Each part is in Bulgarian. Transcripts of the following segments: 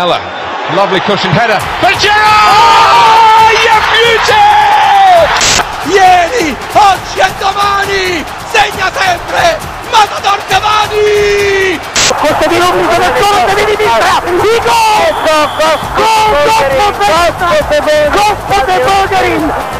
Lamella. Lovely cushion header. But Gerard! Oh, you! Ieri, oggi e domani! Segna sempre! Matador Cavani! Questo di Rubio sono solo se di sinistra! Il gol! Gol! Gol! Gol! Gol! Gol! Gol! Gol! Gol!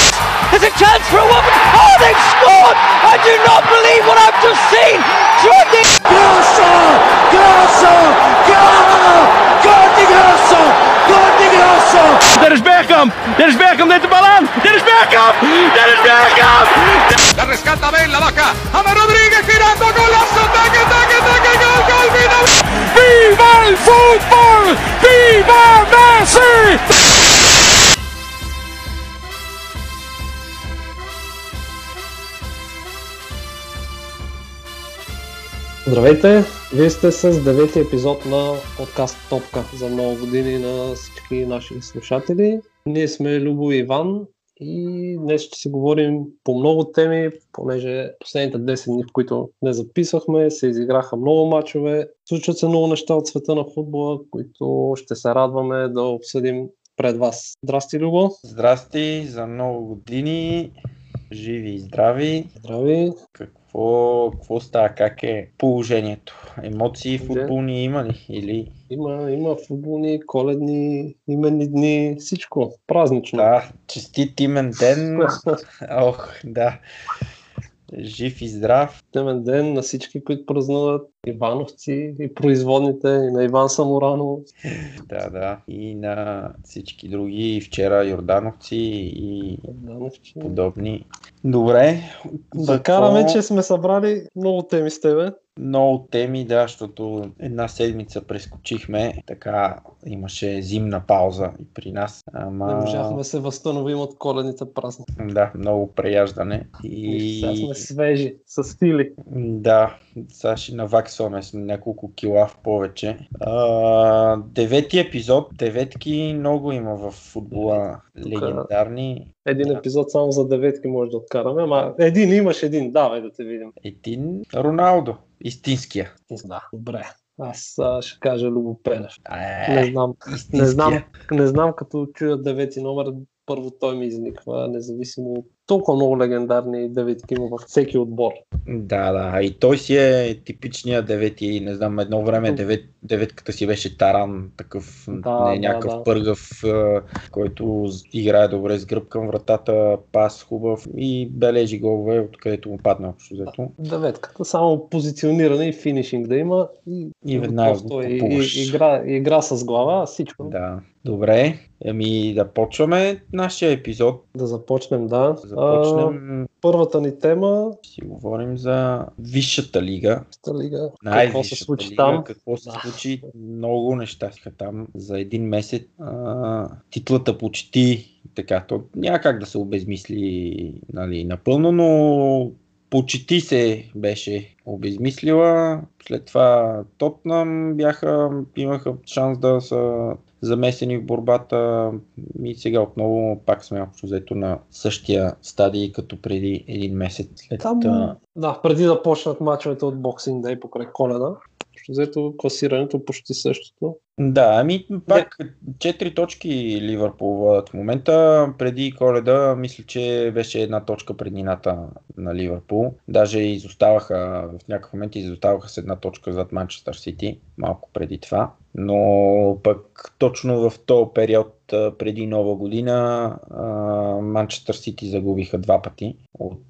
There's a chance for a woman! Oh, they've scored! I do not believe what I've just seen! Jordi! Grosso! Grosso! Gol! Gol di Grosso! Gol di Grosso! Dennis Bergkamp! Dennis Bergkamp neemt de bal aan! Dennis Bergkamp! Dennis Bergkamp! La rescata Ben, la vaca. Ama Rodríguez girando. Golazo. Taque, taque, taque. Gol, gol. Vidal. Viva el fútbol! Viva Messi! Здравейте! Вие сте с девети епизод на подкаст Топка за много години на всички наши слушатели. Ние сме Любо и Иван и днес ще си говорим по много теми, понеже последните 10 дни, в които не записахме, се изиграха много мачове. Случват се много неща от света на футбола, които ще се радваме да обсъдим пред вас. Здрасти, Любо! Здрасти, за много години, живи и здрави. Здрави! Какво, какво става, как е положението? Емоции футболни има ли? Или... Има, има футболни, коледни, именни дни, всичко. Празнично. Да, честит имен ден. Ох, да. Жив и здрав. Темен ден на всички, които празнуват Ивановци и производните, и на Иван Саморанов. Да, да. И на всички други. И вчера Йордановци и Дановчи. подобни. Добре. Да за караме, че сме събрали много теми с тебе. Много теми, да, защото една седмица прескочихме. Така имаше зимна пауза и при нас. Ама... Не можахме да се възстановим от коледните празници. Да, много преяждане. И... И... Сега сме свежи, с сили. Да, сега ще наваксваме с няколко кила в повече. А, девети епизод, деветки много има в футбола легендарни. Един епизод само за деветки може да откараме, ама един имаш един, давай да те видим. Един Роналдо, истинския. Да, добре. Аз а, ще кажа Любо Пенев. Е, Не знам, истинския. не знам, не знам като чуя девети номер, първо той ми изниква, независимо толкова много легендарни деветки има във всеки отбор. Да, да. И той си е типичния девети. Не знам, едно време девет, деветката си беше таран, такъв Да, не, да, някакъв да. пъргав, а, който играе добре с гръб към вратата, пас хубав и бележи голове, откъдето му падна общо взето. Деветката само позициониране и финишинг да има и, И веднага просто и, и, игра, игра с глава, всичко. Да. Да. Добре, ами да почваме нашия епизод. да започнем, да. Започнем, А, първата ни тема, си говорим за Висшата лига. Висшата лига, какво се случи лига, там. Какво се Да. случи? Много неща там за един месец. А, титлата почти така, то няма как да се обезмисли нали, напълно, но почти се беше обезмислила. След това Тотнам бяха, имаха шанс да са замесени в борбата и сега отново пак сме общо взето на същия стадий като преди един месец. След, Там, да, преди да почнат мачовете от Boxing Day покрай коледа, общо взето класирането почти същото. Да, ами пак 4 точки Ливърпул в момента. Преди коледа мисля, че беше една точка преднината на Ливърпул. Даже изоставаха, в някакъв момент изоставаха с една точка зад Манчестър Сити, малко преди това. Но пък точно в този период преди нова година Манчестър Сити загубиха два пъти от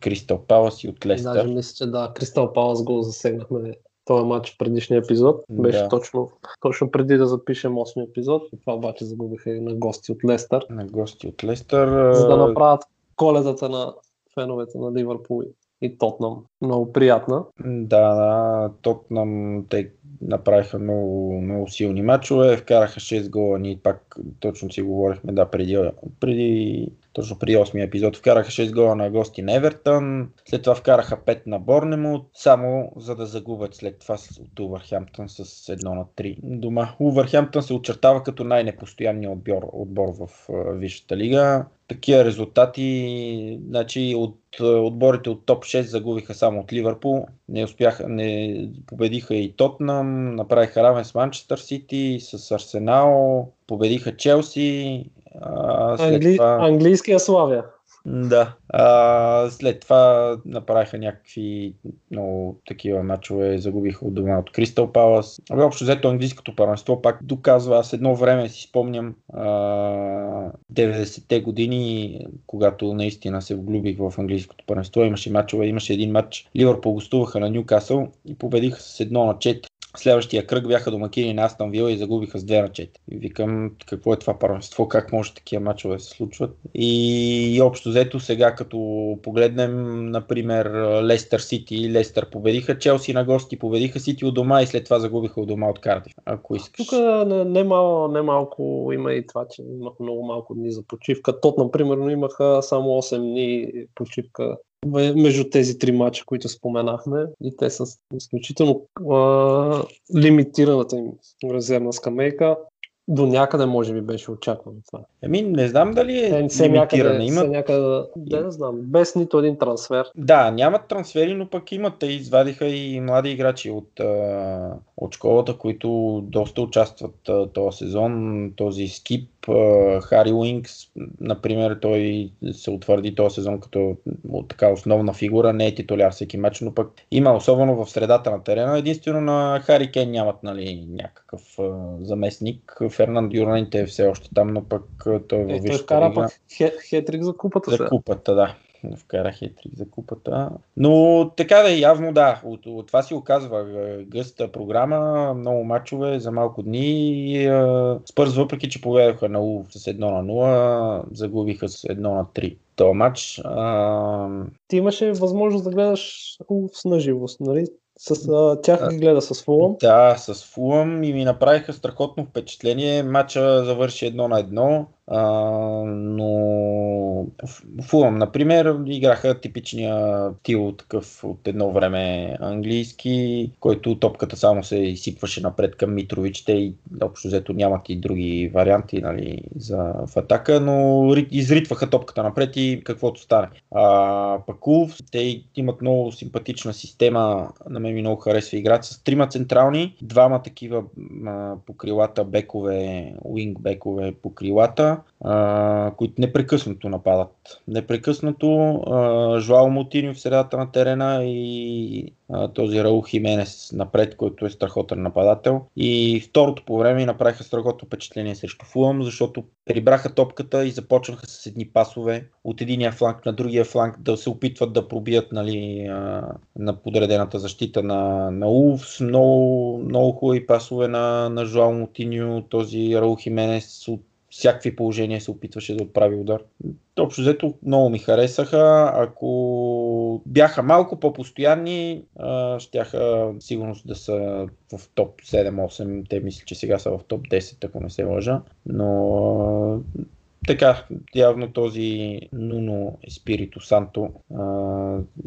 Кристал Палас и от Лестър. Даже мисля, че да, Кристал Палас го засегнахме този матч в предишния епизод. Беше Да. точно, точно преди да запишем 8 епизод. Това обаче загубиха и на гости от Лестър, На гости от Лестър. за да направят коледата на феновете на Ливърпул и Тотнам. Много приятна. Да, да, Тотнам те направиха много, много силни матчове, вкараха 6 гола, ние пак точно си говорихме, да, преди, преди точно при 8 епизод. Вкараха 6 гола на гости на Евертън, след това вкараха 5 на Борнемут, само за да загубят след това от Увърхемптън с 1 на 3 дома. Увърхемптън се очертава като най-непостоянният отбор, отбор в Висшата лига такива резултати. Значи от отборите от топ 6 загубиха само от Ливърпул. Не успяха, не победиха и Тотнам, направиха равен с Манчестър Сити, с Арсенал, победиха Челси. А, Англи... това... Английския Славия. Да. А, след това направиха някакви много такива матчове, загубиха от дома от Кристал Палас. Общо взето английското първенство пак доказва. Аз едно време си спомням а, 90-те години, когато наистина се влюбих в английското първенство. Имаше матчове, имаше един матч. Ливърпул гостуваха на Ньюкасъл и победиха с 1 на 4 следващия кръг бяха домакини на Астан Вила и загубиха с 2 на 4. И викам, какво е това първенство, как може такива мачове да се случват. И, и общо взето сега, като погледнем, например, Лестър Сити и Лестър победиха Челси на гости, победиха Сити от дома и след това загубиха от дома от Кардив. Ако искаш. Тук не, мал, не малко има и това, че имах много малко дни за почивка. Тот, например, имаха само 8 дни почивка между тези три мача, които споменахме и те са изключително а, лимитираната им резервна скамейка. До някъде може би беше очаквано това. Еми, не знам дали е, е лимитиране. Има... Някъде, да, не знам, без нито един трансфер. Да, нямат трансфери, но пък имат. Те извадиха и млади играчи от, от школата, които доста участват този сезон. Този скип, Хари Уинкс, например, той се утвърди този сезон като така основна фигура, не е титуляр всеки матч, но пък има особено в средата на терена. Единствено на Хари Кен нямат нали, някакъв заместник. Фернанд Юраните е все още там, но пък той е във Той вкара пък хетрик за купата. За купата, да вкара хитрик за купата. Но така да е, явно да, от, от това си оказва гъста програма, много мачове за малко дни. Спърз, въпреки че поведоха на Улов с 1 на 0, загубиха с 1 на 3 този матч. А... Ти имаше възможност да гледаш Улов на живост, нали? С а, тях ги гледа с Фулъм? Да, с Фулъм и ми направиха страхотно впечатление. Матча завърши едно на едно. Но Фулъм, например, играха типичния тил такъв от едно време английски, който топката само се изсипваше напред към Митрович. И общо взето нямат и други варианти нали, за в атака, но изритваха топката напред и каквото стане. А, пък Улф, те имат много симпатична система, на мен ми много харесва играта с трима централни, двама такива а, по крилата бекове, уинг бекове по които непрекъснато нападат. Непрекъснато а, Жуал Мутини в средата на терена и този Раул Хименес напред, който е страхотен нападател. И второто по време направиха страхотно впечатление срещу Фулъм, защото прибраха топката и започнаха с едни пасове от единия фланг на другия фланг да се опитват да пробият нали, на подредената защита на, на Улфс. Много, много хубави пасове на, на Жуал Мутиньо, този Раул Хименес от всякакви положения се опитваше да отправи удар. Общо взето много ми харесаха. Ако бяха малко по-постоянни, щяха сигурно да са в топ 7-8. Те мисля, че сега са в топ 10, ако не се лъжа. Но така, явно този Нуно Espirito Санто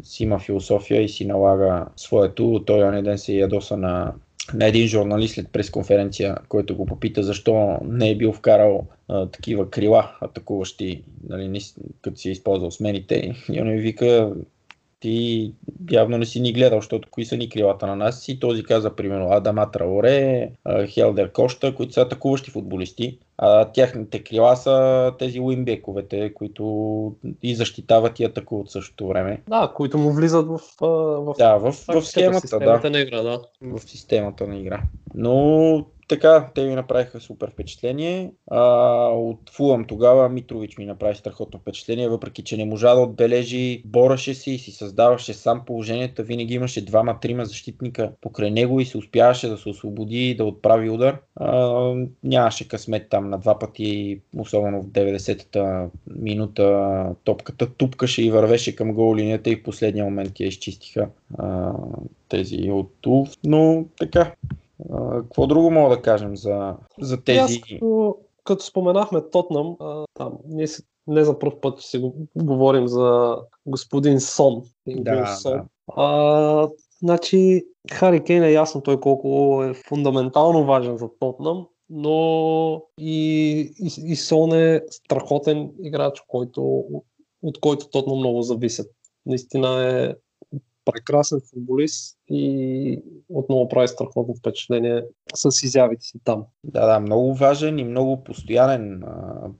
си има философия и си налага своето. Той оня ден се ядоса на на един журналист след пресконференция, който го попита защо не е бил вкарал а, такива крила атакуващи, нали, като си е използвал смените. И он ми вика, ти явно не си ни гледал, защото кои са ни крилата на нас. И този каза, примерно, Адама Траоре, Хелдер Кошта, които са атакуващи футболисти. А тяхните крила са тези уинбековете, които и защитават и атакуват същото време. Да, които му влизат в, в, да, в, в, в схемата, да. на игра, да. В системата на игра. Но така, те ми направиха супер впечатление. А, от Фулъм тогава Митрович ми направи страхотно впечатление, въпреки че не можа да отбележи, бораше си и си създаваше сам положението. Винаги имаше двама-трима защитника покрай него и се успяваше да се освободи и да отправи удар. А, нямаше късмет там на два пъти, особено в 90-та минута топката тупкаше и вървеше към гол линията и в последния момент я изчистиха а, тези от Туф. Но така, какво друго мога да кажем за, за тези... Аз, като, като споменахме Тотнам, а, там, ние се не за първ път си го, говорим за господин Сон. Да, Сон. да. А, значи, Хари Кейн е ясно той колко е фундаментално важен за Тотнам, но и, и, и Сон е страхотен играч, който, от който Тотнам много зависят. Наистина е прекрасен футболист и отново прави страхотно впечатление с изявите си там. Да, да, много важен и много постоянен,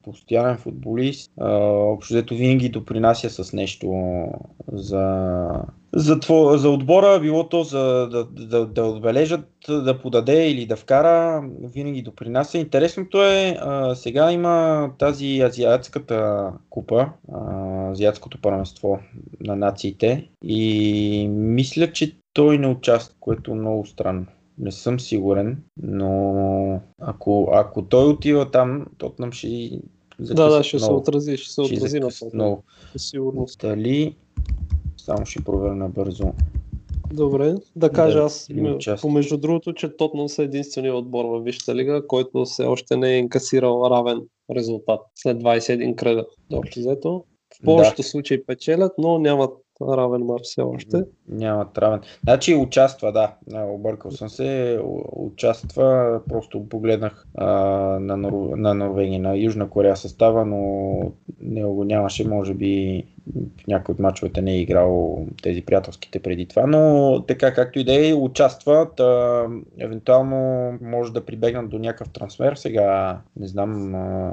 постоянен футболист. Общо взето винаги допринася с нещо за, за, тво, за отбора, било то за да, да, да отбележат, да подаде или да вкара, винаги допринася. Интересното е, а, сега има тази азиатската купа, а, азиатското първенство на нациите и мисля, че той не участва, което е много странно. Не съм сигурен, но ако, ако той отива там, Тотнам ще Да, да, ще се отрази, ще се Ще отрази на това. много. Със сигурност. Дали... Само ще проверя набързо. Добре, да кажа Да, аз, или ме- участва. помежду другото, че Тотнам са единствения отбор във Висшата лига, който все още не е инкасирал равен резултат след 21 кръга. Общо взето. В повечето случаи печелят, но нямат равен мач все още. Няма равен. Значи участва, да. Объркал съм се. Участва, просто погледнах а, на, Нор... на Норвегия, на Южна Корея състава, но не го нямаше, може би в някои от мачовете не е играл тези приятелските преди това, но така както и да е, участват, а, евентуално може да прибегнат до някакъв трансфер, сега не знам а,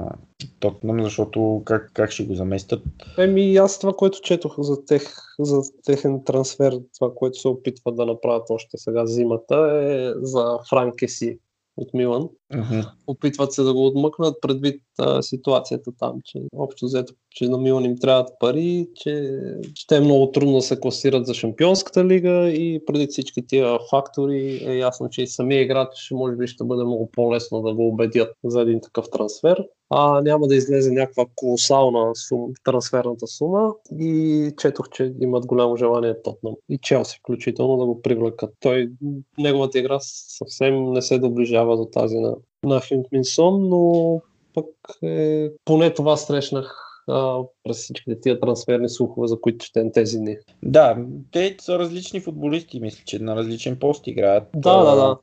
Тотнам, защото как, как ще го заместят. Еми, аз това, което четох за, тех, за техен трансфер, това, което се опитват да направят още сега зимата, е за Франкеси от Милан. Мгм. Опитват се да го отмъкнат предвид а, ситуацията там, че общо взето, че на Милан им трябват пари, че ще е много трудно да се класират за Шампионската лига и преди всички тия фактори е ясно, че и самия играч може би ще бъде много по-лесно да го убедят за един такъв трансфер. А няма да излезе някаква колосална сум, трансферната сума и четох, че имат голямо желание Тотнам и Челси включително да го привлекат. Той, неговата игра съвсем не се доближава до тази на, на Хинг Минсон, но пък е, поне това срещнах а, през всичките тия трансферни слухове, за които четем тези дни. Да, те са различни футболисти, мисля, че на различен пост играят. Да, да, да.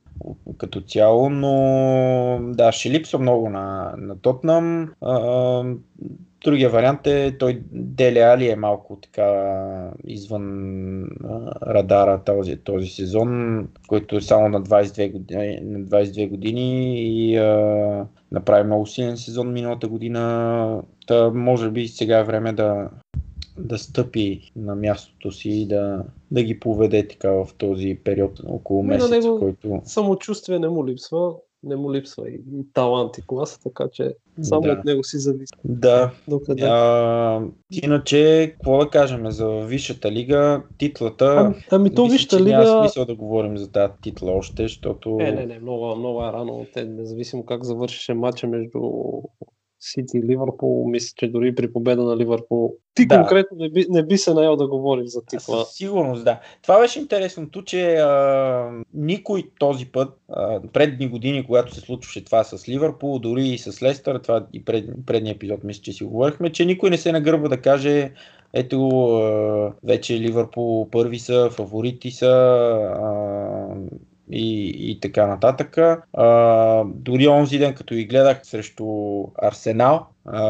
Като цяло, но да, ще липсва много на, на Тотнам. А, другия вариант е, той Деле Али е малко така извън а, радара този, този сезон, който е само на 22 години, на 22 години и а, направи много силен сезон миналата година. Та, може би сега време да, да стъпи на мястото си и да, да ги поведе така в този период около Ами на месец, него- който... Самочувствие не му липсва, не му липсва и, и талант и класа, така че само Да. от него си зависи Да, докъде. а, иначе, какво да кажем за Висшата лига, титлата... Ами, ами то че лига... Няма смисъл да говорим за тази титла още, защото... Не, не, не, много, много е рано. Те, независимо как завършише матча между Сити и Ливърпул, мисля, че дори при победа на Ливърпул. Ти Да. конкретно не би, не би се наел да говориш за титла. Със сигурност, да. Това беше интересното, че а, никой този път, а, предни години, когато се случваше това с Ливърпул, дори и с Лестър, това и пред, предния епизод, мисля, че си говорихме, че никой не се нагърва да каже ето, а, вече Ливърпул първи са, фаворити са а, и, и така нататък. А, дори онзи ден, като ги гледах срещу Арсенал, а,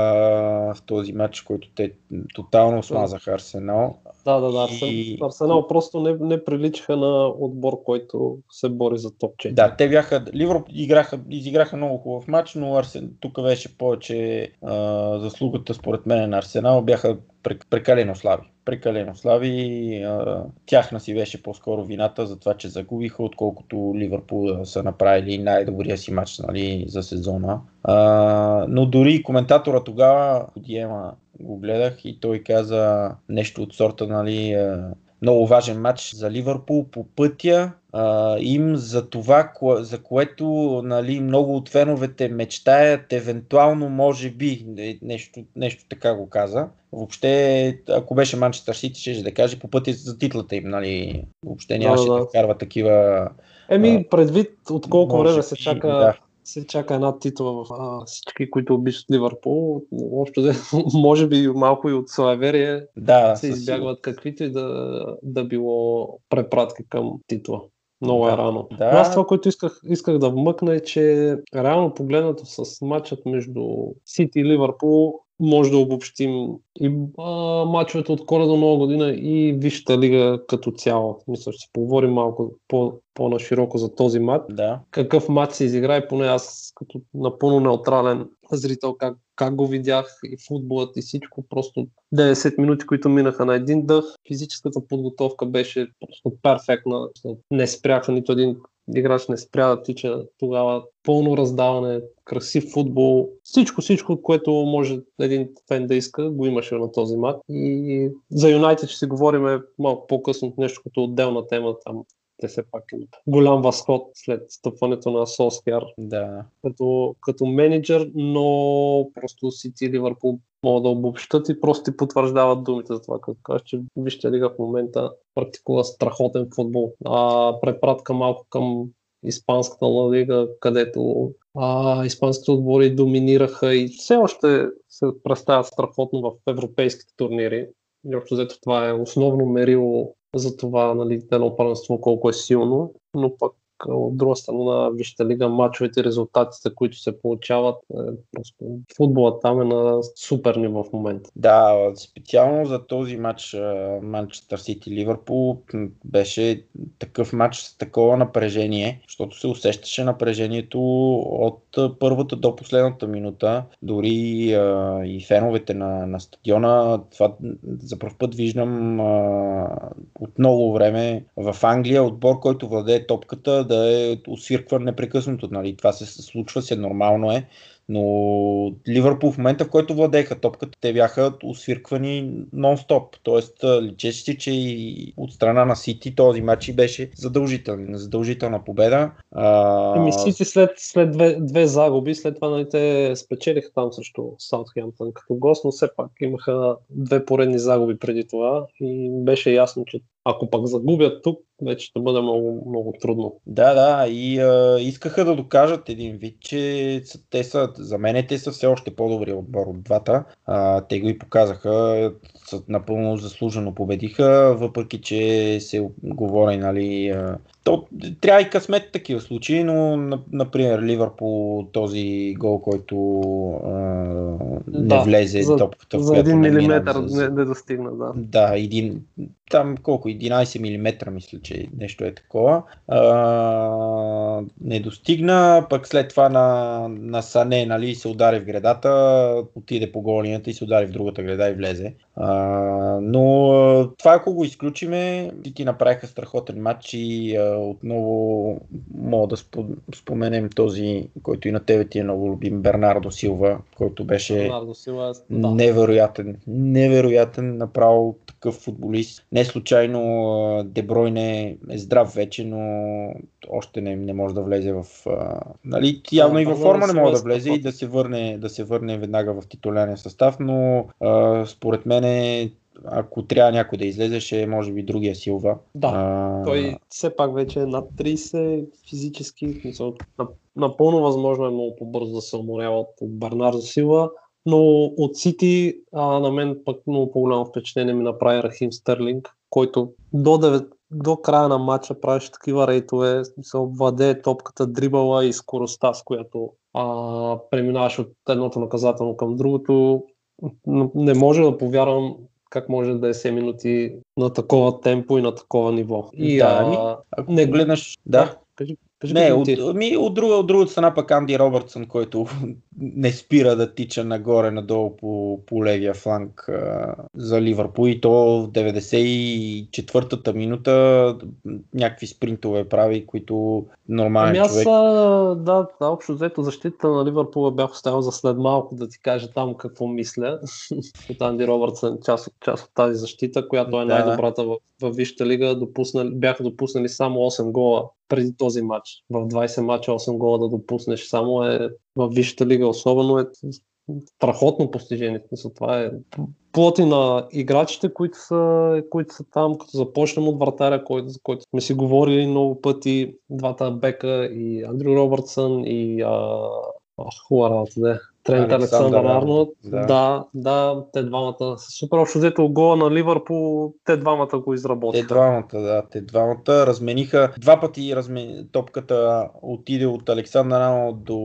в този матч, който те тотално смазаха Арсенал, Да, да, да. Арсен... И- Арсенал просто не, не приличаха на отбор, който се бори за топ 4. Да, те бяха. Ливърпул играха, изиграха много хубав матч, но Арсен, тук беше повече а, заслугата, според мен, на Арсенал. Бяха прек- прекалено слаби. Прекалено слаби. А, тяхна си беше по-скоро вината за това, че загубиха, отколкото Ливърпул са направили най-добрия си матч нали, за сезона. А, но дори коментатора тогава, Диема, го гледах и той каза нещо от сорта, нали, а, много важен матч за Ливърпул по пътя а, им за това, кое, за което нали, много от феновете мечтаят, евентуално може би, не- нещо, нещо така го каза. Въобще, ако беше Манчестър Сити, ще да каже по пътя за титлата им, нали, въобще нямаше да, да. да вкарва такива. Еми, предвид от колко може време се чака да. Се чака една титла в а, всички, които обичат Ливърпул. Общо може би малко и от славерие Да, се избягват каквито и да, да било препратки към титла. Много е Да. рано. Да. Но аз това, което исках, исках да вмъкна е, че реално погледнато с матчът между Сити и Ливърпул може да обобщим и а, матчовете от коледа нова година и Висшата лига като цяло. Мисля, ще се поговорим малко по, по-нашироко за този матч. Да. Какъв матч се изигра и поне аз като напълно неутрален зрител как, как го видях и футболът и всичко. Просто 90 минути, които минаха на един дъх. Физическата подготовка беше просто перфектна. Не спряха нито един играч не спря да тича тогава. Пълно раздаване, красив футбол, всичко, всичко, което може един фен да иска, го имаше на този матч. И за Юнайтед ще си говорим малко по-късно, нещо като отделна тема там. Те все пак имат голям възход след стъпването на Солскияр Да. като, като менеджер, но просто Сити и Ливърпул могат да обобщат и просто ти потвърждават думите за това, като кажеш, че Вижте лига в момента практикува страхотен футбол. А, препратка малко към Испанската лига, където а, испанските отбори доминираха и все още се представят страхотно в европейските турнири. И общо взето това е основно мерило за това нали, едно първенство колко е силно, но пък от друга страна, вижте лига, мачовете, резултатите, които се получават, е, просто футболът там е на супер ниво в момента. Да, специално за този матч Манчестър Сити Ливърпул беше такъв матч с такова напрежение, защото се усещаше напрежението от първата до последната минута. Дори а, и феновете на, на стадиона, това за първ път виждам а, от много време в Англия отбор, който владее топката да е освиркван непрекъснато. Нали? Това се случва, се нормално е. Но Ливърпул в момента, в който владееха топката, те бяха освирквани нон-стоп. Тоест, личеше си, че и от страна на Сити този матч и беше задължителен. Задължителна победа. А, Ами Сити след, след две, две загуби, след това нали, те спечелиха там срещу Саутхемптън като гост, но все пак имаха две поредни загуби преди това и беше ясно, че ако пък загубят тук, вече ще бъде много, много трудно. Да, да, и а, искаха да докажат един вид, че те са, за мен те са все още по-добри отбор от двата. А, те го и показаха, напълно заслужено победиха, въпреки че се говори, нали, то, трябва и късмет такива случаи, но, на- например, Ливърпул този гол, който а, не Да, влезе за- топката, в За един милиметър не, не достигна, да. да, един, там колко, 11 мм мисля, че нещо е такова. А, не достигна, пък след това на, на Сане нали, се удари в гредата, отиде по голинията и се удари в другата греда и влезе. А, но това ако го изключиме, ти направиха страхотен матч и а, отново мога да спо- споменем този, който и на тебе ти е много любим, Бернардо Силва, който беше Бернардо Силва, да. Невероятен, невероятен, направо такъв футболист. Не случайно Дебройне е здрав вече, но още не, не може да влезе в... Нали, явно Да, и във форма не може да влезе и да се върне, да се върне веднага в титулярния състав, но а, според мен ако трябва някой да излезе, ще е може би другия Силва. Да, а, Той все пак вече е над 30 физически. Напълно възможно е много по-бързо да се уморява от Бернардо Сила, но от Сити а, на мен пък много по-голямо впечатление ми направи Рахим Стерлинг, който до, 9, до края на матча правеше такива рейтове, се владее топката, дрибала и скоростта, с която а, преминаваш от едното наказателно към другото. Не може да повярвам как може да е 7 минути на такова темпо и на такова ниво. И, Да, а, ами, Ако не- гледаш... Да. Кажи, кажи Не, от, ми, от, друга, от другата страна пък Анди Робъртсън, който не спира да тича нагоре-надолу по, по левия фланг а, за Ливърпул и то в 94-та минута някакви спринтове прави, които нормален Ами аз, човек... да, да, общо взето защита на Ливърпул бях оставил за след малко да ти кажа там какво мисля. От Анди Робъртсън, част, част от тази защита, която е Да. най-добрата в, в Висшата лига. Допуснали, бяха допуснали само 8 гола преди този матч. В 20 матча 8 гола да допуснеш само е в Висшата лига особено е страхотно постижение. Това е плоти на играчите, които са, които са там, като започнем от вратаря, който, за който сме си говорили много пъти, двата бека и Андрю Робъртсън и а, хубава работа, да. Трент Александър Арнолд. Да. да, да, те двамата. Супер общо взето гола на Ливърпул, те двамата го изработиха. Те двамата, да, те двамата размениха. Два пъти размен... топката отиде от Александър Арнолд до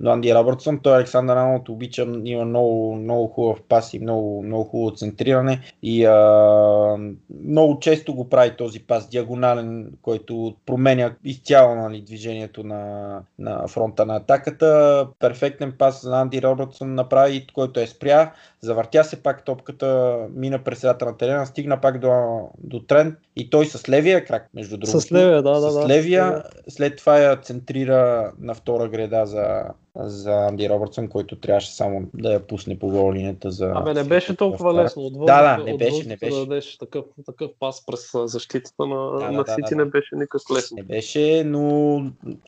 до Анди Робъртсън. Той Александър Арнолд обича, има много, много хубав пас и много, много хубаво центриране и а, много често го прави този пас диагонален, който променя изцяло нали, движението на, на фронта на атаката. Перфектен пас за Анди Робъртсън направи, който е спря, завъртя се пак топката, мина през средата на терена, стигна пак до, до Трент и той с левия крак, между другото. С левия, да, да. С левия, след това я центрира на втора греда за, за Анди Робъртсън, който трябваше само да я пусне по гол линията за... Абе, не беше толкова лесно. Отвън, да, да, не беше, не беше. Да дадеш такъв, такъв пас през защитата на, да, на да, Сити, да, не беше никак лесно. Не беше, но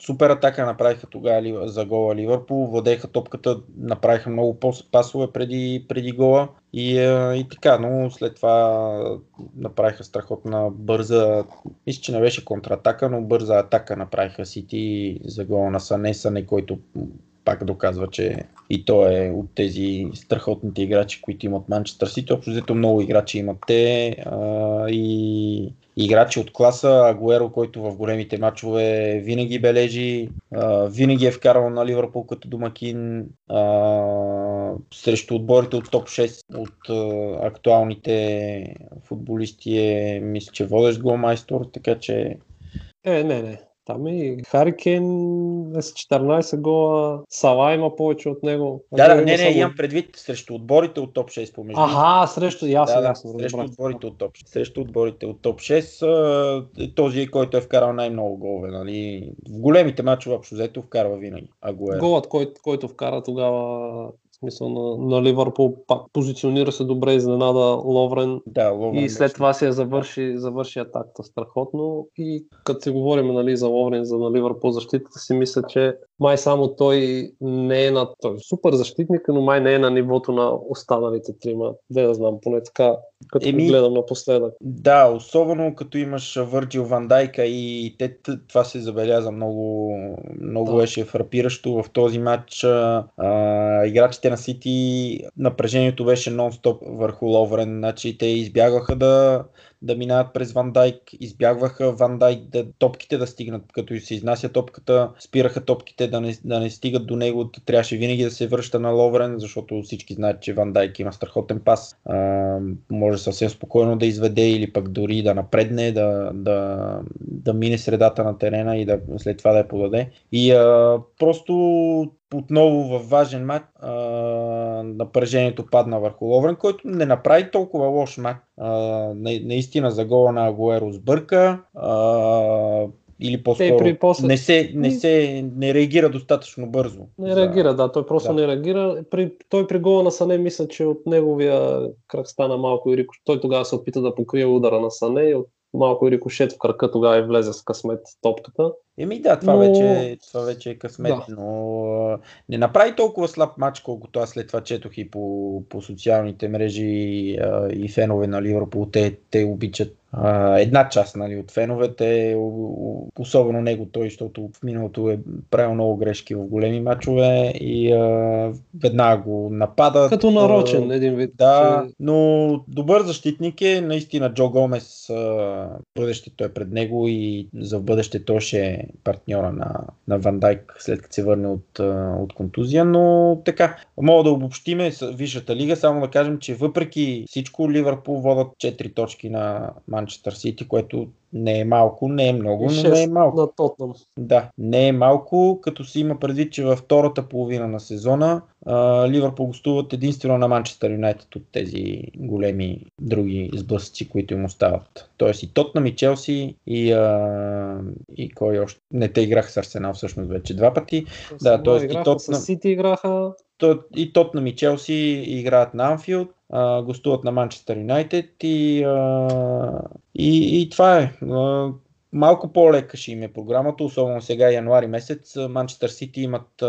супер атака направиха тогава за гола Ливърпул, владееха топката, направиха много пасове преди, преди гола и, и така, но след това направиха страхотна бърза, мисля, че не беше контратака, но бърза атака направиха Сити за гола на Сане, Сане, който пак доказва, че и той е от тези страхотните играчи, които имат Манчестър Сити. Общо взето много играчи имат те а, и играчи от класа. Агуеро, който в големите матчове винаги бележи, а, винаги е вкарал на Ливърпул като домакин а, срещу отборите от топ 6 от а, актуалните футболисти е, мисля, че водещ голмайстор, така че е, не, не. Там и Харикен е с 14 гола, Сала има повече от него. Да, да, не, не, само... имам предвид срещу отборите от топ 6 помежду. Ага, срещу, ясно, да, ясно. Срещу отборите от топ 6. Срещу отборите от топ 6, този, който е вкарал най-много голове. Нали? В големите мачове, общо взето, вкарва винаги. Агуер. Голът, който, който вкара тогава в смисъл на, на Ливърпул пак позиционира се добре, изненада Ловрен. Да, Ловрен и след това се завърши, завърши атаката страхотно. И като се говорим нали, за Ловрен, за на Ливърпул защитата си, мисля, че май само той не е на той е супер защитник, но май не е на нивото на останалите трима. Не да знам, поне така, като Еми, гледам напоследък. Да, особено като имаш Върджил Вандайка и те, това се забеляза много, много да. беше фрапиращо в този матч. А, играчите на Сити напрежението беше нон-стоп върху Ловрен, значи те избягваха да да минават през Ван Дайк, избягваха Ван Дайк да, топките да стигнат, като се изнася топката, спираха топките да не, да не стигат до него, трябваше винаги да се връща на Ловрен, защото всички знаят, че Ван Дайк има страхотен пас, а, може съвсем спокойно да изведе или пък дори да напредне, да, да, да мине средата на терена и да след това да я подаде. И а, просто отново в важен матч а, напрежението падна върху Ловрен, който не направи толкова лош матч. А, на, наистина за гола на Агуеро сбърка. А, или по-скоро при после... не, се, не се не реагира достатъчно бързо. Не за... реагира, да, той просто да. не реагира. При, той при гола на Сане мисля, че от неговия крак стана малко и Рико. Той тогава се опита да покрие удара на Сане и от малко и рикошет в кръка, тогава и влезе с късмет топката. Еми да, това, но... вече, това вече е късмет, да. но не направи толкова слаб матч, колкото аз след това четох и по, по социалните мрежи и фенове на Ливърпул. Те, те обичат една част нали, от феновете, особено него той, защото в миналото е правил много грешки в големи матчове и а, веднага го напада. Като нарочен един вид. Да, че... но добър защитник е, наистина Джо Гомес, а, бъдещето е пред него и за бъдеще той ще е партньора на, на Ван Дайк след като се върне от, от контузия, но така, мога да обобщиме Висшата лига, само да кажем, че въпреки всичко Ливърпул водят 4 точки на Манчестър Сити, което не е малко, не е много, но не е малко. На Тотнам. Да, не е малко, като се има предвид, че във втората половина на сезона Ливърпул гостуват единствено на Манчестър Юнайтед от тези големи други сблъсъци, които им остават. Тоест и Тотнам, и Челси, и, а, и кой още. Не, те играха с Арсенал всъщност вече два пъти. Да, т.е. и Тотнам. Сити играха. И Тотнам и Челси играят на Анфилд а, гостуват на Манчестър Юнайтед и, а, и, и това е. Малко по-лека ще им е програмата, особено сега януари месец. Манчестър Сити имат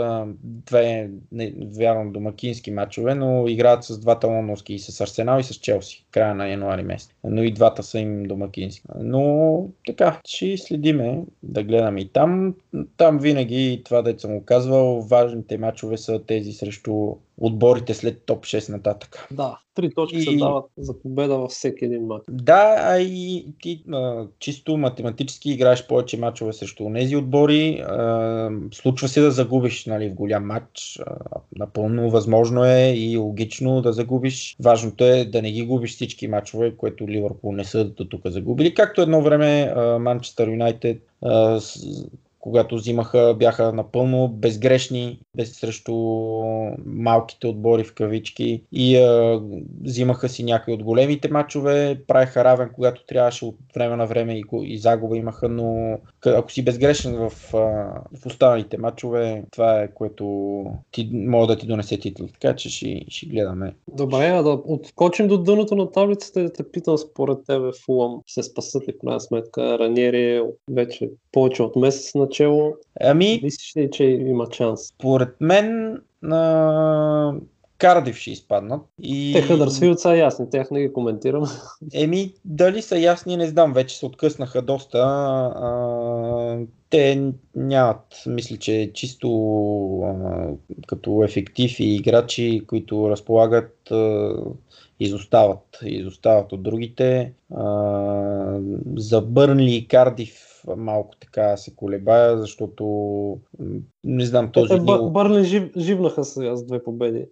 две, не, вярвам, домакински матчове, но играят с двата лондонски и с Арсенал и с Челси, края на януари месец. Но и двата са им домакински. Но така, ще следиме да гледаме и там. Там винаги това, да съм го казвал, важните матчове са тези срещу отборите след топ 6 нататък. Да, три точки И- се дават за победа във всеки един матч. Да, а и ти а, чисто математически играеш повече мачове срещу тези отбори. А, случва се да загубиш нали, в голям матч. А, напълно възможно е и логично да загубиш. Важното е да не ги губиш всички мачове, което Ливърпул не са до тук загубили. Както едно време Манчестър Юнайтед когато взимаха, бяха напълно безгрешни без срещу малките отбори в кавички и а, взимаха си някои от големите матчове, правиха равен, когато трябваше от време на време и, и загуба имаха, но ако си безгрешен в, а, в останалите матчове, това е което ти, може да ти донесе титул. Така че ще, ще гледаме. Добре, а да отскочим до дъното на таблицата и да те питам според тебе Фулъм се спасат ли в крайна сметка? Раниери е вече повече от месец начало. Ами, Мислиш ли, че има шанс? според мен на Кардив ще изпаднат. И... Те Хъдърсфилд са ясни, тях не ги коментирам. Еми, дали са ясни, не знам. Вече се откъснаха доста. А, те нямат, мисля, че чисто а, като ефектив и играчи, които разполагат, а, изостават. Изостават от другите. А, за Бърнли и Кардив малко така се колебая, защото не знам този Те Бър-. Бърли жив, живнаха сега с две победи.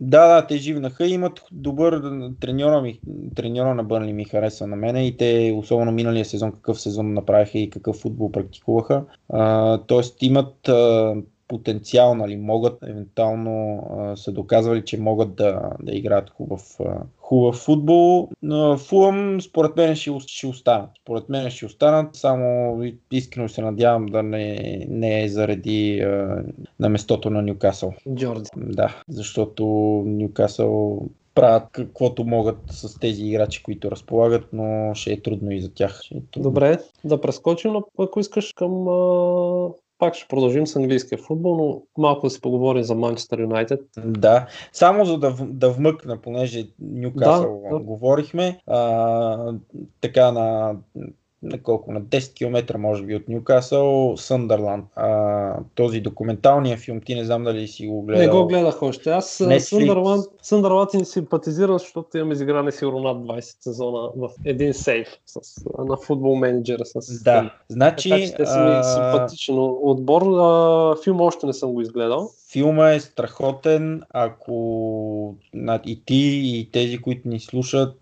Да, да, те живнаха и имат добър треньора, ми, треньора на Бърнли ми хареса на мене и те, особено миналия сезон, какъв сезон направиха и какъв футбол практикуваха. А, тоест имат а, потенциал, нали, могат, евентуално а, са доказвали, че могат да, да играят хубав, а, хубав футбол. Но Фулъм, според мен, ще, ще останат. Според мен ще останат, само искрено се надявам да не, не е заради а, на местото на Нюкасъл. Джорди. Да, защото Ньюкасъл правят каквото могат с тези играчи, които разполагат, но ще е трудно и за тях. Е трудно. Добре, да прескочим, ако искаш към... А... Пак ще продължим с английския футбол, но малко да си поговорим за Манчестър Юнайтед. Да, само за да, да вмъкна, понеже Ньюкасъл Да, да. говорихме, а, така на, на колко, на 10 км може би от Ньюкасъл, Съндърланд. А, този документалния филм, ти не знам дали си го гледал. Не го гледах още. Аз. Съндърланд, Съндърланд ни симпатизира, защото имам изиграни сигурно над 20 сезона в един сейф с, на футбол менеджера. С Да, значи... Така че те са ми а, симпатичен отбор. А, филм още не съм го изгледал. Филма е страхотен, ако и ти, и тези, които ни слушат,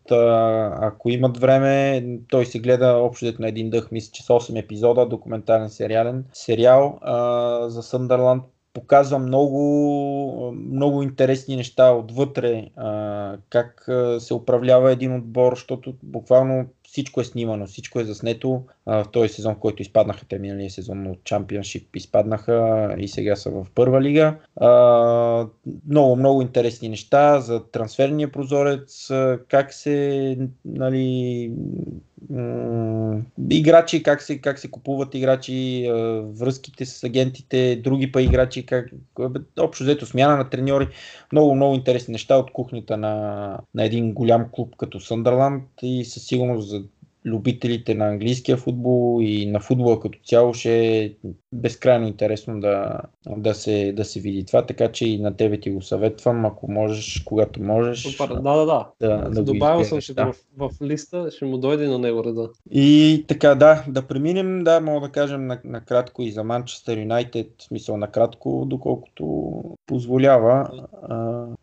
ако имат време, той се гледа общо на един дъх, мисля, че с 8 епизода, документален сериален сериал а, за Съндърланд. Показва много, много интересни неща отвътре, а, как се управлява един отбор, защото буквално всичко е снимано, всичко е заснето. В този сезон, в който изпаднаха те миналия сезон от Чампионшип, изпаднаха и сега са в първа лига. Много, много интересни неща за трансферния прозорец, как се нали, играчи, как се, как се купуват играчи, връзките с агентите, други па играчи, как, общо взето смяна на треньори. Много, много интересни неща от кухнята на, на един голям клуб като Съндърланд и със сигурност за любителите на английския футбол и на футбола като цяло ще е безкрайно интересно да, да, се, да се види това, така че и на тебе ти го съветвам, ако можеш, когато можеш. Супер, да, да, да. Да, да Добавил съм ще да. в, в листа, ще му дойде на него реда. И така, да, да преминем, да, мога да кажем на- накратко и за Манчестър Юнайтед, в смисъл накратко, доколкото позволява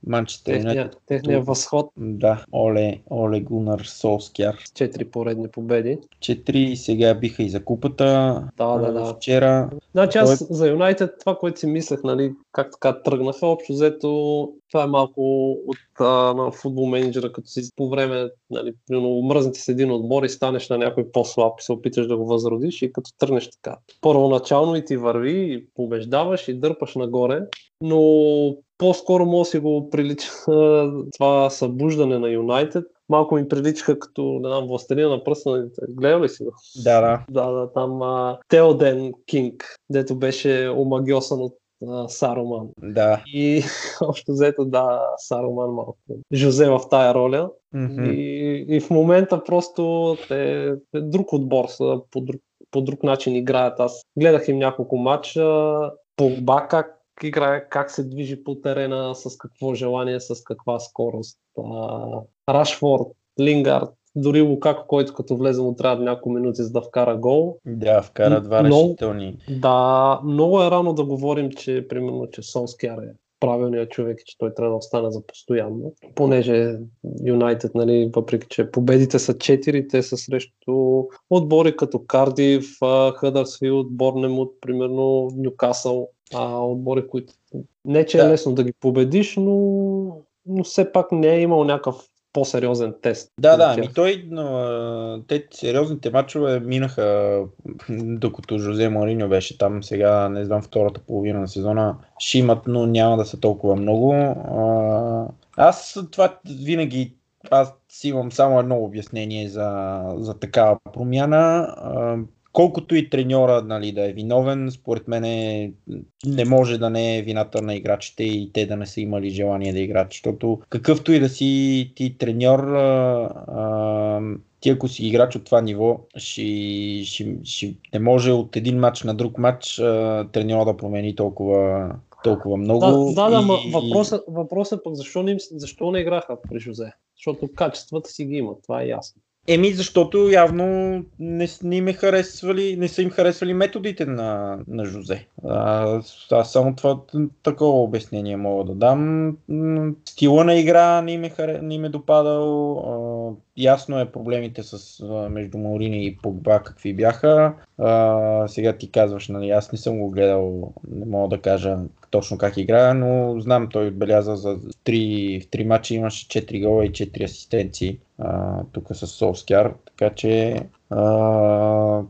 Манчестър Техния, Юнайтед. техния възход Да, Оле, Оле Гунар Солскяр. 4 поредни победи. Четири сега биха и за купата. Да, да, да. Вчера. Значи аз за Юнайтед това, което си мислех, нали, как така тръгнаха, общо взето това е малко от а, на футбол менеджера, като си по време, нали, омръзнете с един отбор и станеш на някой по-слаб и се опиташ да го възродиш и като тръгнеш така. Първоначално и ти върви, и побеждаваш и дърпаш нагоре, но по-скоро може да си го прилича това събуждане на Юнайтед малко ми приличаха като, не знам, властелина на пръстените. Гледал ли си го? Да, да. Да, да, там а, Теоден Кинг, дето беше омагиосан от а, Саруман. Да. И общо взето, да, Саруман малко. Жозе в тая роля. Мгм. И, и в момента просто те, те друг отбор са, по друг, по друг начин играят. Аз гледах им няколко матча, Погба как играе, как се движи по терена, с какво желание, с каква скорост. А, Рашфорд, Лингард, дори Лукако, който като влезе му трябва няколко минути за да вкара гол. Да, вкара два Но- решителни. Да, много е рано да говорим, че примерно, че Солскияр е правилният човек и че той трябва да остане за постоянно. Понеже Юнайтед, нали, въпреки че победите са 4, те са срещу отбори като Кардив, Хъдърсфилд, Борнемут, примерно Нюкасъл, а, отбори, които не че е Да. лесно да ги победиш, но, но все пак не е имал някакъв по-сериозен тест. Да, да, ами той, а, те сериозните матчове минаха, докато Жозе Мариньо беше там, сега не знам втората половина на сезона ще имат, но няма да са толкова много. А, аз това винаги, аз си имам само едно обяснение за, за такава промяна. Колкото и треньора нали, да е виновен, според мен не може да не е вината на играчите и те да не са имали желание да играят. Защото какъвто и да си ти треньор, а, а, ти ако си играч от това ниво, ще, ще, ще не може от един матч на друг матч а, треньора да промени толкова, толкова много. Да, да, да, и- въпросът, въпросът е пък защо не, защо не играха при Жозе? Защото качествата си ги имат, това е ясно. Еми, защото явно не, не, им е харесвали, не са им харесвали методите на, на Жозе. А, аз само това такова обяснение мога да дам. Стила на игра не им е, харе, не им е допадал. А, ясно е проблемите с, а, между Маурини и Погба какви бяха. А, сега ти казваш, нали, аз не съм го гледал, не мога да кажа точно как играе, но знам, той отбеляза за 3, в 3 мача имаше 4 гола и 4 асистенции а, тук с Солскяр, така че а,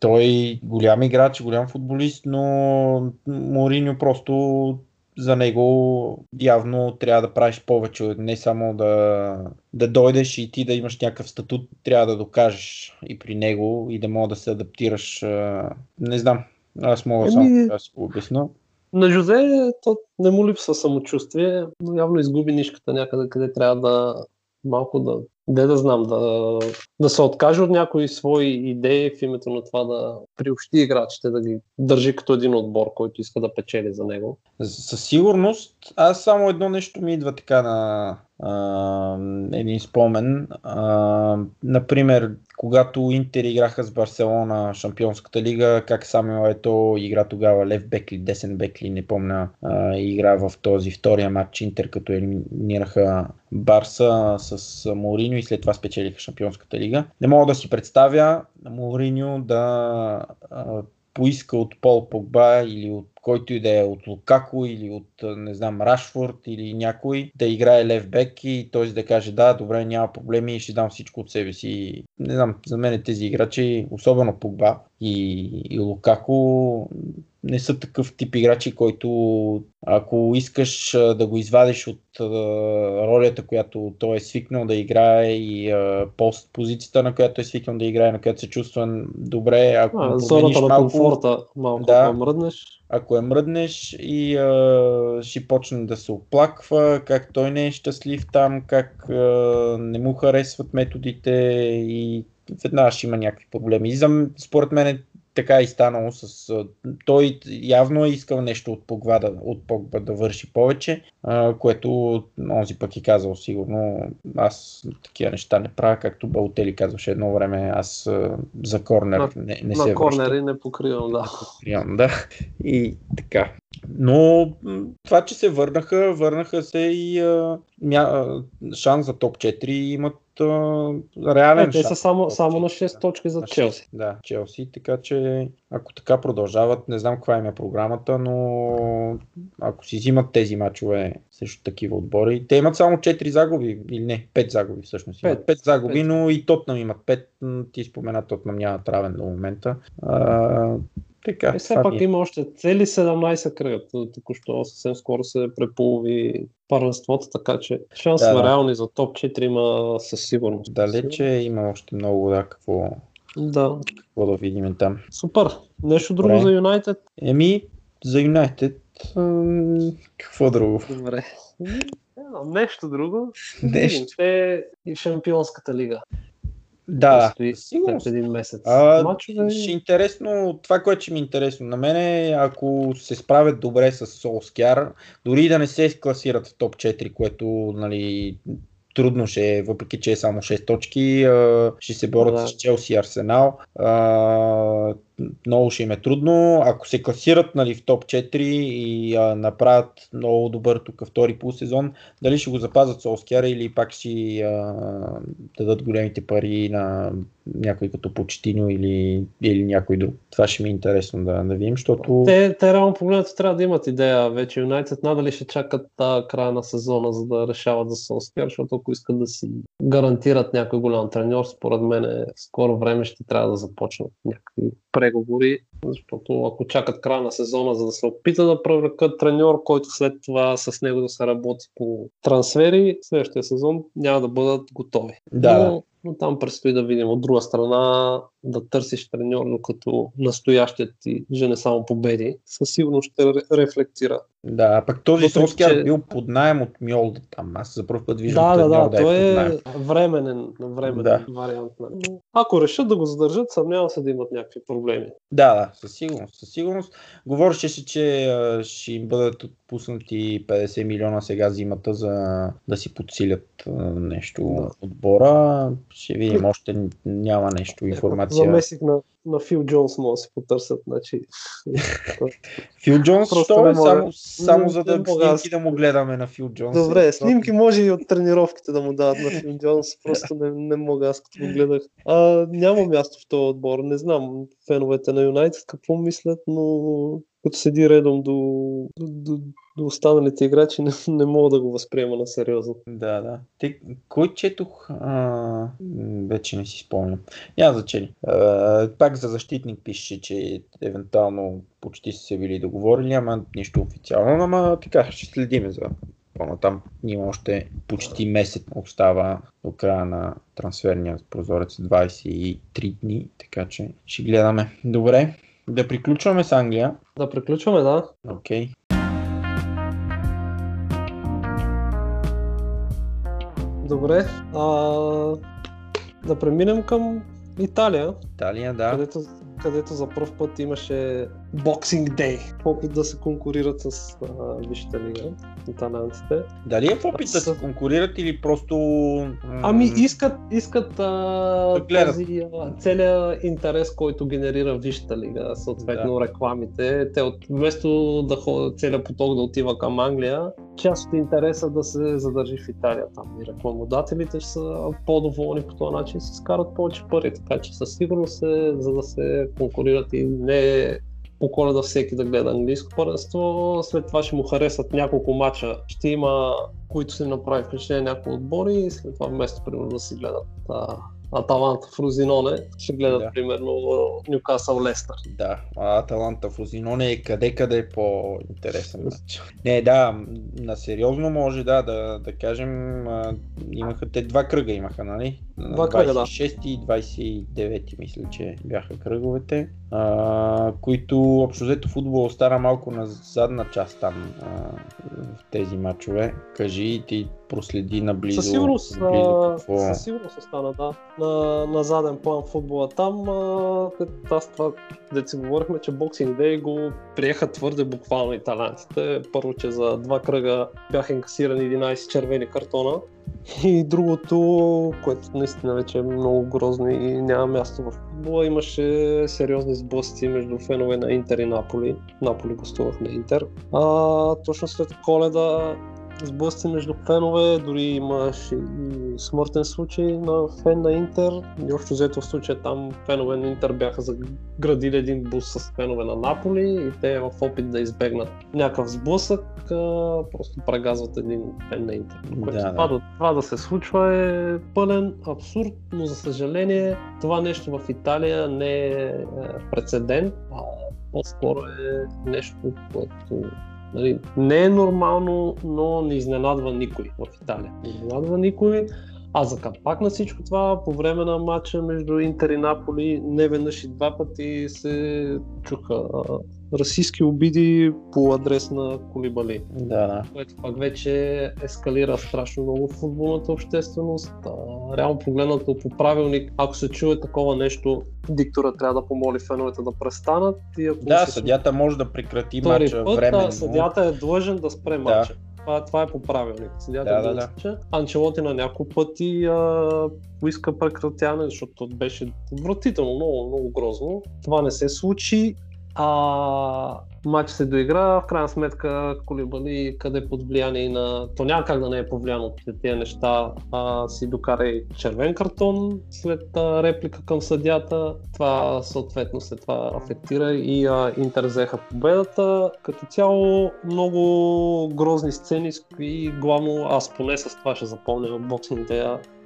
той голям играч, голям футболист, но Мориньо просто за него явно трябва да правиш повече, не само да, да дойдеш и ти да имаш някакъв статут, трябва да докажеш и при него и да мога да се адаптираш. Не знам, аз мога само Еми, така да си го обясна. На Жозе то не му липсва самочувствие, но явно изгуби нишката някъде, къде трябва да малко да, де да знам, да, да се откаже от някои свои идеи в името на това да приобщи играчите, да ги държи като един отбор, който иска да печели за него. Със сигурност, аз само едно нещо ми идва така на един спомен. А, например, когато Интер играха с Барселона Шампионската лига, как Самуел Ето игра тогава лев бек ли, десен бек ли, не помня, а, игра в този втория матч Интер, като елиминираха Барса с Мориньо и след това спечелиха Шампионската лига. Не мога да си представя Мориньо да а, поиска от Пол Погба или от който и да е от Лукако или от, не знам, Рашфорд или някой да играе лев бек и той да каже да, добре, няма проблеми, ще дам всичко от себе си. Не знам, за мен тези играчи, особено Погба и, и Лукако, не са такъв тип играчи, който ако искаш да го извадиш от ролята, която той е свикнал да играе и пост позицията, на която е свикнал да играе, на която се чувства добре, ако А, промениш малко, комфорта малко Да. да мръднеш. ако е мръднеш и а, ще почне да се оплаква, как той не е щастлив там, как а, не му харесват методите и веднага ще има някакви проблеми. И за, според мен така и станало с... Той явно е искал нещо от Погба да, от Погба да върши повече, което онзи пък е казал сигурно. Аз такива неща не правя, както Балтели казваше едно време. Аз за корнер На- не, не на се връщам корнери не покривам, да. прием, да. И така. Но това, че се върнаха, върнаха се и а, мя, шанс за топ 4 имат а, реален Е, те шанс. са само, само на 4, 6 точки за Челси. Да, Челси, така че ако така продължават, не знам каква им е програмата, но ако си взимат тези мачове срещу такива отбори, те имат само 4 загуби, или не, 5 загуби всъщност. Имат Пет. 5 загуби, Пет. но и Тотнам имат 5, ти спомена Тотнам нямат равен до момента. А, Така, И все това пак е. има още цели 17 кръга. Току-що съвсем скоро се преполови първенството, така че шансове Да, да. реални за топ 4 има със сигурност. Далече има още много да, какво, Да, какво да видим там. супер. Нещо друго Добре. за Юнайтед? Еми, за Юнайтед, какво друго? Добре. Нещо друго. Нещо. Те и Шампионската лига. Да, Предстои сигурност. след един месец. А, Мачове... ще е интересно, това, което ще ми е интересно на мен е, ако се справят добре с Солскяр, дори да не се класират в топ 4, което нали, трудно ще е, въпреки че е само 6 точки, ще се борят Да. с Челси и Арсенал. Много ще им е трудно. Ако се класират нали, в топ 4 и а, направят много добър тук втори полусезон, дали ще го запазят Солскяр или пак ще а, дадат големите пари на някой като Почтиньо или, или някой друг. Това ще ми е интересно да, да видим, защото... Те, те реално погледнато трябва да имат идея вече. Юнайтед надали ще чакат а, края на сезона, за да решават за Солскер, защото ако искат да си гарантират някой голям треньор, според мен е, скоро време ще трябва да започнат някакви prego pure защото ако чакат края на сезона, за да се опитат да привлекат треньор, който след това с него да се работи по трансфери, следващия сезон няма да бъдат готови. Да, но, но там предстои да видим. От друга страна, да търсиш треньор, докато настоящият ти жене само победи, със сигурност ще ре- рефлектира. Да, пък този Солскяр че- бил под найем от Мьолда там. Аз за първ път виждам Да, да, треньор да, е той е временен, временен Да. вариант. Нали? Но Ако решат да го задържат, съмнявам се да имат някакви проблеми. Да, да, със сигурност. Със сигурност. Говореше се, че ще им бъдат отпуснати 50 милиона сега зимата, за да си подсилят нещо Да. отбора. Ще видим, още няма нещо информация. Замесих на, Фил Джонс могат да се потърсят. Значи, Фил Джонс, що е? мога. Само, само за да мога снимки да му гледаме на Фил Джонс. Добре, снимки може и от тренировките да му дават на Фил Джонс, просто не, не мога аз като го гледах. А, няма място в този отбор, не знам феновете на Юнайтед какво мислят, но като седи редом до, до, до, останалите играчи, не, не мога да го възприема на сериозно. Да, да. Те, кой четох? А, вече не си спомням. Няма значение. Пак за защитник пише, че евентуално почти са се били договорили, ама нищо официално. Ама така, ще следиме за по-натам. Има още почти месец остава до края на трансферния прозорец 23 дни, така че ще гледаме. Добре, да приключваме с Англия. Да приключваме, да. Окей. Добре. А, да преминем към Италия, Италия, да. където, където за първ път имаше Boxing Day. В опит да се конкурират с а, Висшата лига, италианците. Дали е в опит да се конкурират или просто... Ами искат, искат а, този а, целият интерес, който генерира Висшата лига, съответно Да. рекламите. Те от, вместо да ходят целият поток да отива към Англия, част от интереса да се задържи в Италия там. И рекламодателите ще са по-доволни по този начин си скарат повече пари. Така че със сигурност е, за да се конкурират и не по коледа всеки да гледа английско първенство. След това ще му харесат няколко мача. Ще има, които се направи впечатление някои отбори и след това вместо примерно да си гледат а, Аталанта в Розиноне, ще гледат Да. примерно Нюкасъл Лестър. Да, а Аталанта в е къде къде е по-интересен матч. Не, да, на сериозно може да, да, да кажем, имаха те два кръга имаха, нали? На Два кръга, да. 26 и 29 мисля, че бяха кръговете, а, които общо взето футбол остана малко на задна част там а, в тези матчове. Кажи, ти проследи наблизо. Със сигурност, наблизо какво... със сигурност остана, да. На, на заден план футбола там, а, аз това, си говорихме, че Boxing Day го приеха твърде буквално италянците. Първо, че за два кръга бяха инкасирани 11 червени картона. И другото, което наистина вече е много грозно и няма място в футбола, имаше сериозни сблъсъци между фенове на Интер и Наполи. Наполи гостувах на Интер. А, точно след коледа сблъсъци между фенове, дори имаше и смъртен случай на фен на Интер. И общо взето в случая там фенове на Интер бяха заградили един бус с фенове на Наполи и те в опит да избегнат някакъв сблъсък, просто прегазват един фен на Интер. Което Да, това, да. да, това да се случва е пълен абсурд, но за съжаление това нещо в Италия не е е, прецедент. А, по-скоро е нещо, което нали, не е нормално, но не изненадва никой в Италия. Не изненадва никой. А за капак на всичко това, по време на матча между Интер и Наполи, не веднъж и два пъти се чуха расистски обиди по адрес на Колибали. Да, да. Което пак вече ескалира страшно много в футболната общественост. А, реално погледнато по правилник, ако се чуе такова нещо, диктора трябва да помоли феновете да престанат. И ако Да, се съдята може да прекрати път, временно. а, съдята е длъжен да спре матча. Това, това е по правилник. Съдята Да, е да, да. Анчелоти на няколко пъти а, поиска прекратяване, защото беше отвратително, много, много грозно. Това не се случи. А, матч се доигра, в крайна сметка Колибали, къде под влияние на... То няма как да не е повлияно от тези неща, а, си докара и червен картон след а, реплика към съдята. Това съответно след това афектира и а, Интер взеха победата. Като цяло много грозни сцени и главно аз поне с това ще запомня боксинг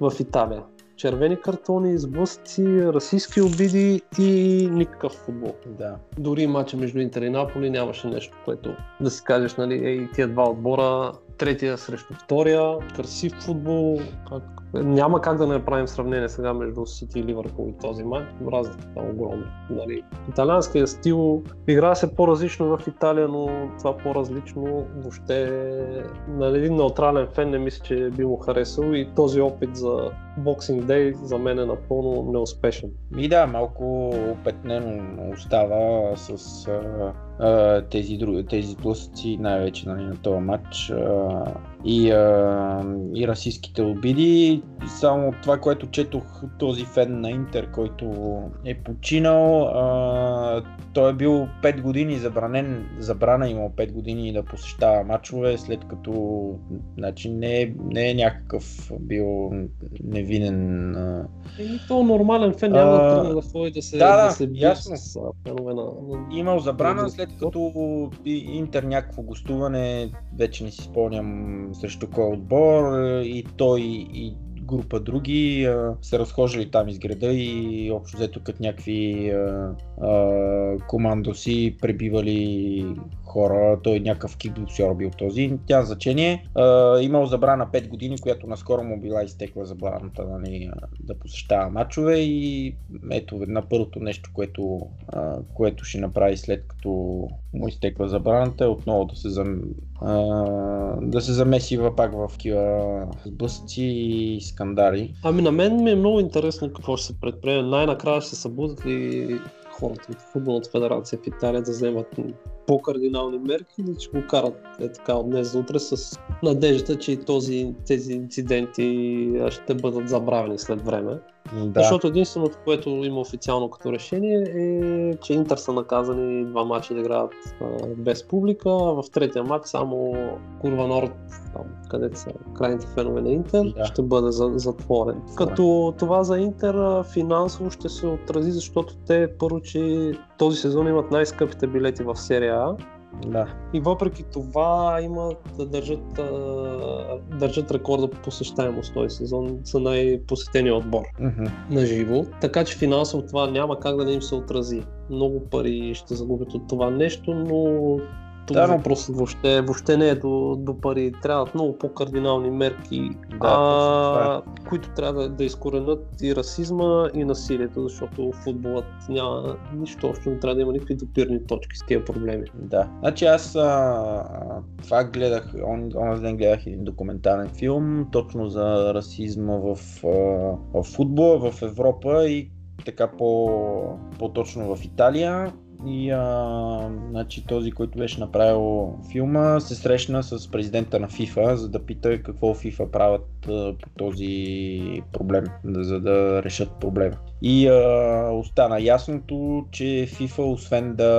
в Италия червени картони, сблъсъци, расистски обиди и никакъв футбол. Да. Дори матча между Интер и Наполи нямаше нещо, което да си кажеш, нали, ей, тия два отбора, третия срещу втория, красив футбол, как... няма как да не направим сравнение сега между Сити и Ливърпул и този матч, разликата е огромна. Нали. Италианският стил игра се по-различно в Италия, но това по-различно въобще нали, един неутрален фен не мисля, че би му харесал и този опит за Boxing Day за мен е напълно неуспешен. И да, малко опетнено остава с а, а, тези, други, тези блъсъци, най-вече нали, на този матч а, и, а, и расистските обиди. Само това, което четох този фен на Интер, който е починал, а, той е бил 5 години забранен, забрана имал 5 години да посещава матчове, след като значи, не, е, не е някакъв бил невинен. А... Еми, то нормален фен няма да тръгне да ходи да се, да, да се бие ясно. с фенове на... Имал забрана на- след като и- Интер някакво гостуване, вече не си спомням срещу кой отбор и той и група други а, се разхождали там из града и общо взето като някакви а, а, командоси пребивали хора, той някакъв кикбоксер бил този, тя значение. А, имал забрана 5 години, която наскоро му била изтекла забраната нали, да посещава матчове и ето на първото нещо, което, а, което ще направи след като му изтекла забраната е отново да се, зам, а, да се замеси пак в такива сблъсъци и скандали. Ами на мен ми е много интересно какво ще се предприеме. Най-накрая ще се събудят ли хората от футболната федерация в Италия да вземат по-кардинални мерки или ще го карат е така от днес за утре с надеждата, че този, тези инциденти ще бъдат забравени след време. Да. Защото единственото, което има официално като решение е, че Интер са наказани два мача да играят а, без публика, в третия матч само Курва Норд, там, където са крайните фенове на Интер, Да. ще бъде за, затворен. Като това за Интер финансово ще се отрази, защото те първо, че този сезон имат най-скъпите билети в серия Да. и въпреки това имат да държат, а, държат рекорда по посещаемост този сезон, са най-посетения отбор Мгм. на живо. Така че финансово това няма как да не им се отрази. Много пари ще загубят от това нещо, но Да, но- въпросът въобще, въобще не е до, до пари. Трябват много по-кардинални мерки, Да, а, които трябва да, да изкоренят и расизма, и насилието, защото футболът няма нищо общо, не трябва да има никакви допирни точки с тия проблеми. Да. Значи аз а, това гледах, он, онзи ден гледах един документален филм, точно за расизма в, в футбола, в Европа и така по, по-точно в Италия. И а, значи, този, който беше направил филма, се срещна с президента на FIFA, за да пита какво FIFA правят а, по този проблем, за да решат проблема. И а, остана ясното, че FIFA, освен да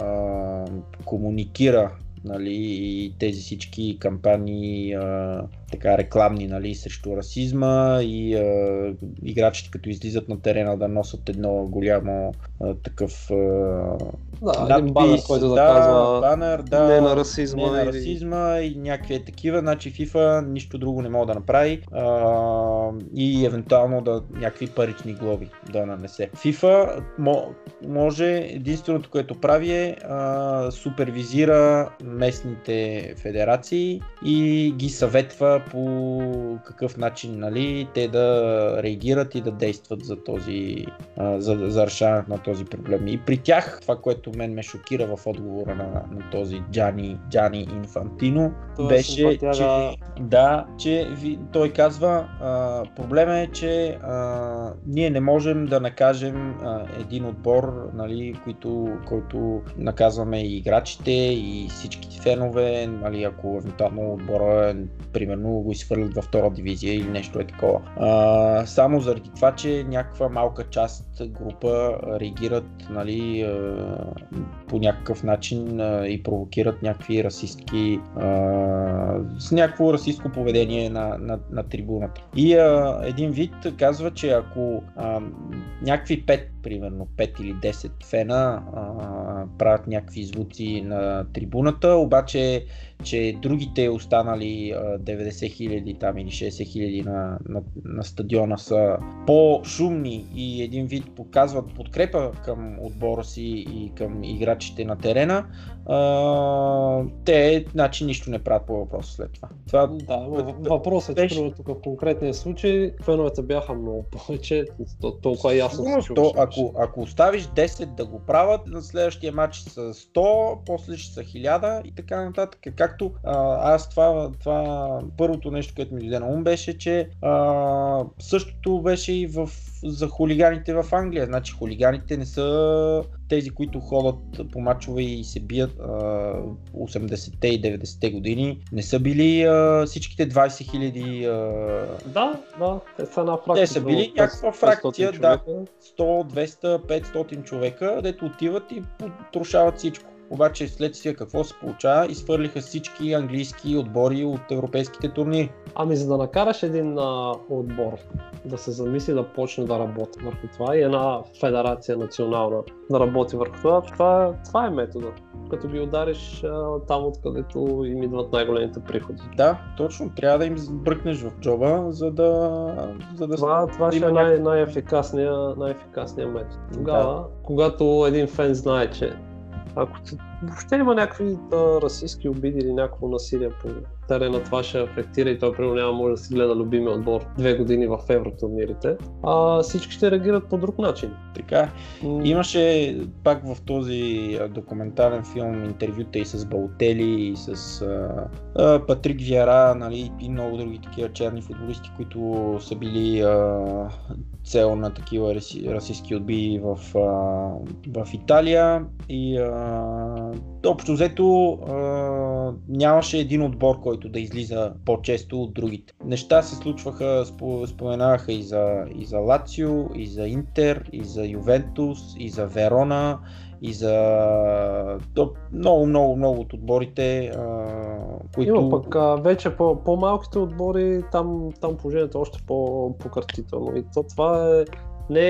а, комуникира нали, и тези всички кампании, а, така рекламни, нали, срещу расизма и а, играчите като излизат на терена да носят едно голямо а, такъв а, Да, един банер, който да, казва банер, да, не на расизма не на или- расизма и някакви е такива, значи FIFA нищо друго не може да направи а, и евентуално да някакви парични глоби да нанесе. FIFA мо, може, единственото което прави е а, супервизира местните федерации и ги съветва по какъв начин нали, те да реагират и да действат за, този, за, за решаването на този проблем. И при тях, това, което мен ме шокира в отговора на, на този Джани, Джани Инфантино, Това беше, че, да, че ви- той казва, а, проблема е, че а, ние не можем да накажем а, един отбор, нали, който, който наказваме и играчите, и всичките фенове, нали, ако евентуално отбора, примерно, го изхвърлят във втора дивизия или нещо е такова. А, само заради това, че някаква малка част група реагират нали, по някакъв начин и провокират някакви расистки а, с някакво расистско поведение на, на, на трибуната. И а, един вид казва, че ако а, някакви 5, примерно 5 или 10 фена а, правят някакви звуци на трибуната, обаче че другите останали а, 90 хиляди там или 60 хиляди на, на, на стадиона са по-шумни и един вид показват подкрепа към отбора си и към играчите на терена, а, те значи нищо не правят по въпроса след това. това Да, въпросът е, че Беше- тук в конкретния случай феновете бяха много повече, то- толкова ясно се Сигурно, чуваше. то, ако, ако оставиш 10 да го правят, на следващия матч са 100, после ще са 1000 и така нататък. Както а, аз това, това първото нещо, което ми дойде на ум беше, че а, същото беше и в, за хулиганите в Англия. Значи хулиганите не са тези, които ходят по мачове и се бият а, 80-те и 90-те години. Не са били а, всичките 20 хиляди Да, да, те са една фракция. Те са били някаква 500 фракция, да. човека. 100, 200, 500 човека, дето отиват и потрошават всичко. Обаче следствие какво се получава? Изфърлиха всички английски отбори от европейските турнири. Ами за да накараш един а, отбор да се замисли да почне да работи върху това и една федерация национална да работи върху това, това, това е метода. Като ги удариш а, там, откъдето им идват най-големите приходи. Да, точно. Трябва да им бръкнеш в джоба, за да... За да Това, това ще има е най- най-ефикасния, най-ефикасния метод. Тогава, когато един фен знае, че ако въобще има някакви да, расистски обиди или някакво насилие по терена, това ще афектира и той примерно няма може да си гледа любимия отбор две години в евротурнирите, а всички ще реагират по друг начин. Така. Имаше пак в този документален филм интервюта и с Балтели, и с а, а, Патрик Виара, нали, и много други такива черни футболисти, които са били а, цел на такива раси, расистски отбии в, а, в Италия. И а, общо взето а, нямаше един отбор, който да излиза по-често от другите. Неща се случваха, спо- споменаваха и за, и за Лацио, и за Интер, и за Ювентус, и за Верона, и за много, много, много от отборите, а, които... Има пък а, вече по, по-малките отбори, там, там положението е още по-пократително. И то това е не,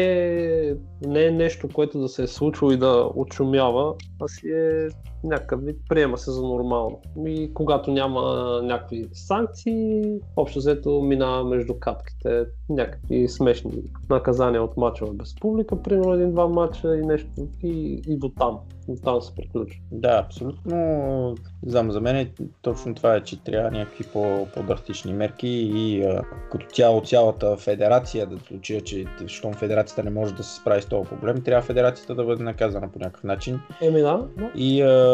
е- не е нещо, което да се е случило и да очумява, а си е някакъв вид, приема се за нормално. И когато няма някакви санкции, общо взето минава между капките някакви смешни наказания от мачове без публика, примерно един-два мача и нещо, и, и до там. До там се приключва. Да, абсолютно. Знам, за мен е точно това е, че трябва някакви по- по-драстични мерки и а, като цяло цялата федерация, да случая, че щом федерацията не може да се справи с този проблем, трябва федерацията да бъде наказана по някакъв начин. Еми да, но И, а,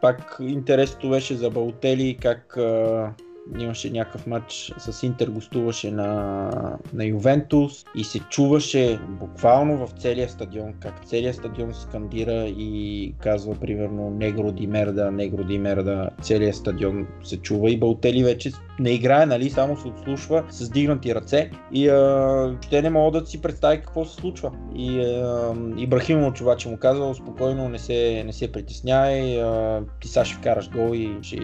пак интересното беше за Балтели как а, имаше някакъв матч с Интер, гостуваше на, на Ювентус и се чуваше буквално в целия стадион, как целият стадион скандира и казва примерно Негро ди мерда, Негро ди мерда, целият стадион се чува и Балтели вече не играе, нали, само се отслушва с дигнати ръце и те не могат да си представят какво се случва. И а, Ибрахимович обаче му казва спокойно, не се, не се притеснявай, а, ти сега ще вкараш гол и ще,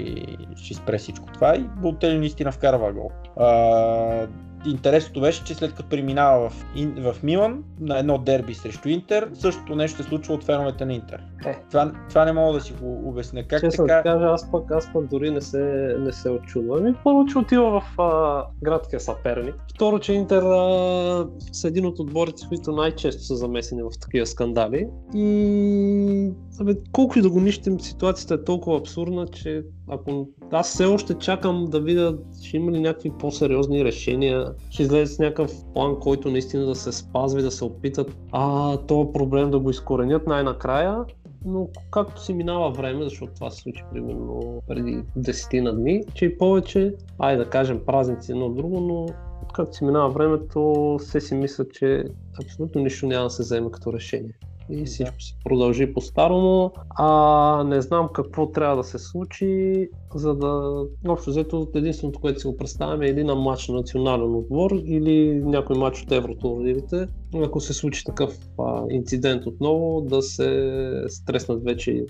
ще спре всичко това и Балтели наистина вкарва гол. А, интересното беше, че след като преминава в, в Милан на едно дерби срещу Интер, същото нещо се случва от феновете на Интер. Е. Това, това не мога да си го обясня. Как Честно така... кажа, аз пък, аз пък дори не се, не се очудвам. Ами, първо, че отива в а, градския съперник. Второ, че Интер а, са един от отборите, които най-често са замесени в такива скандали. И Абе, колко и да го нищим, ситуацията е толкова абсурдна, че ако аз все още чакам да видя, ще има ли някакви по-сериозни решения, ще излезе с някакъв план, който наистина да се спазва и да се опитат а, този проблем да го изкоренят най-накрая, но както си минава време, защото това се случи примерно преди десетина дни, че и повече, ай да кажем празници едно друго, но както си минава времето, все си мисля, че абсолютно нищо няма да се вземе като решение и всичко се продължи по-старому. А не знам какво трябва да се случи, за да... Общо взето, единственото, което си го представяме е един матч на национален отбор или някой матч от евротурнирите. Ако се случи такъв а, инцидент отново, да се стреснат вече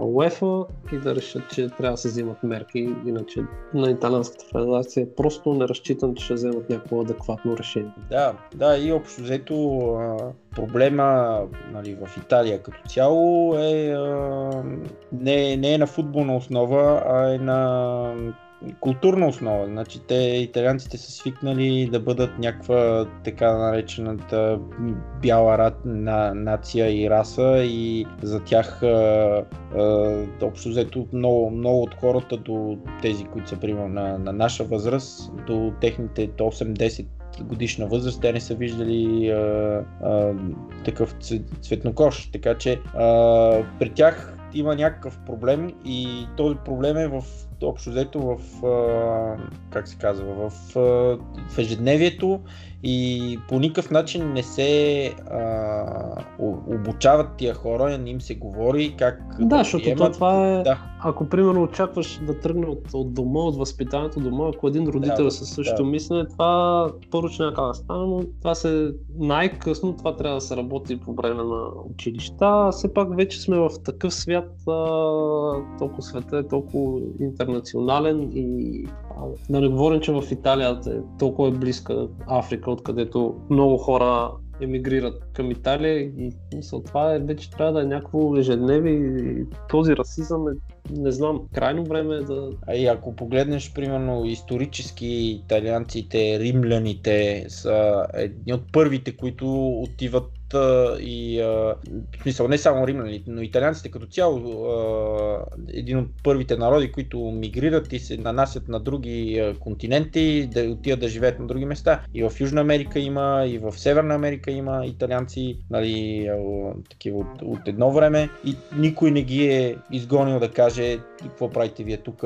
УЕФА и да решат, че трябва да се взимат мерки, иначе на Италианската федерация просто не разчитам, че ще вземат някакво адекватно решение. Да, да и общо взето проблема нали, в Италия като цяло е не, не е на футболна основа, а е на културна основа. Значи те, италианците са свикнали да бъдат някаква така наречената бяла рад, на, нация и раса и за тях а, а, общо взето много, много от хората до тези, които са примерно на, на наша възраст, до техните 8-10 годишна възраст, те не са виждали а, а, такъв цветнокош. Така че а, при тях има някакъв проблем и този проблем е в общо взето в, а, как се казва, в, а, в ежедневието и по никакъв начин не се а, обучават тия хора, не им се говори как да, да защото приемат. това е, да. ако примерно очакваш да тръгне от, от дома, от възпитанието дома, ако един родител да, със същото да. мислене, това първо, че няма да стане, но това се най-късно, това трябва да се работи по време на училища. Все пак вече сме в такъв свят, а, толкова света е толкова интернационален и да не говорим, че в Италия е толкова близка Африка, откъдето много хора емигрират към Италия и мисъл, това е, вече трябва да е някакво ежедневие и този расизъм е, не знам, крайно време е да... А и ако погледнеш, примерно, исторически италианците, римляните са едни от първите, които отиват и в смисъл не само римляните, но италианците като цяло един от първите народи, които мигрират и се нанасят на други континенти, да отидат да живеят на други места. И в Южна Америка има, и в Северна Америка има италианци, нали, такива от, от едно време и никой не ги е изгонил да каже какво правите вие тук,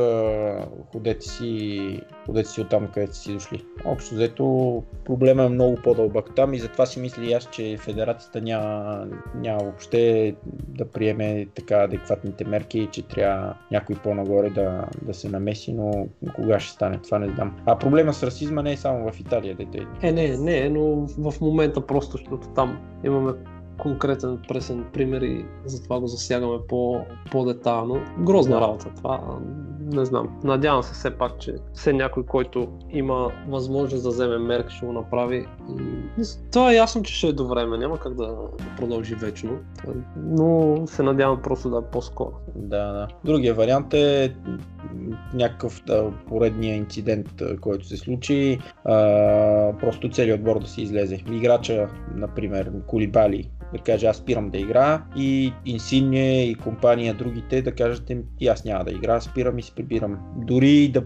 ходете си, ходете си оттам, където си дошли. Общо взето проблема е много по-дълбък там и затова си мисля аз, че федерацията няма, няма въобще да приеме така адекватните мерки, че трябва някой по-нагоре да, да се намеси, но кога ще стане, това не знам. А проблема с расизма не е само в Италия, дете. Е, не, не, но в момента просто, защото там имаме конкретен пресен пример и затова го засягаме по, по-детайлно. Грозна работа това, не знам. Надявам се все пак, че все някой, който има възможност да вземе мерки, ще го направи. И това е ясно, че ще е до време, няма как да продължи вечно, но се надявам просто да е по-скоро. Да, да. Другия вариант е някакъв да, поредния инцидент, който се случи, а, просто целият отбор да си излезе. Играча, например, Колибали, да каже аз спирам да игра и Инсигне и компания другите да кажат и аз няма да игра, спирам и си прибирам. Дори да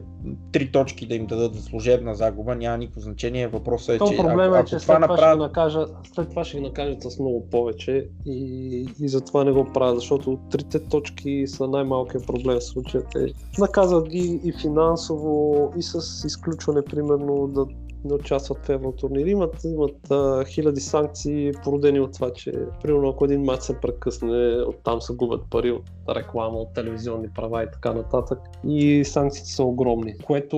три точки да им дадат за служебна загуба, няма никакво значение. Въпросът е, То че проблема ако, е, ако че това след това, ще ги направят... накажа, след това ще ги накажат с много повече и, и затова не го правят, защото трите точки са най-малкият проблем в случая. Те наказват ги и финансово, и с изключване, примерно, да не участват в евротурнири. Имат, имат а, хиляди санкции, породени от това, че примерно ако един матч се прекъсне, оттам се губят пари от реклама, от телевизионни права и така нататък. И санкциите са огромни, което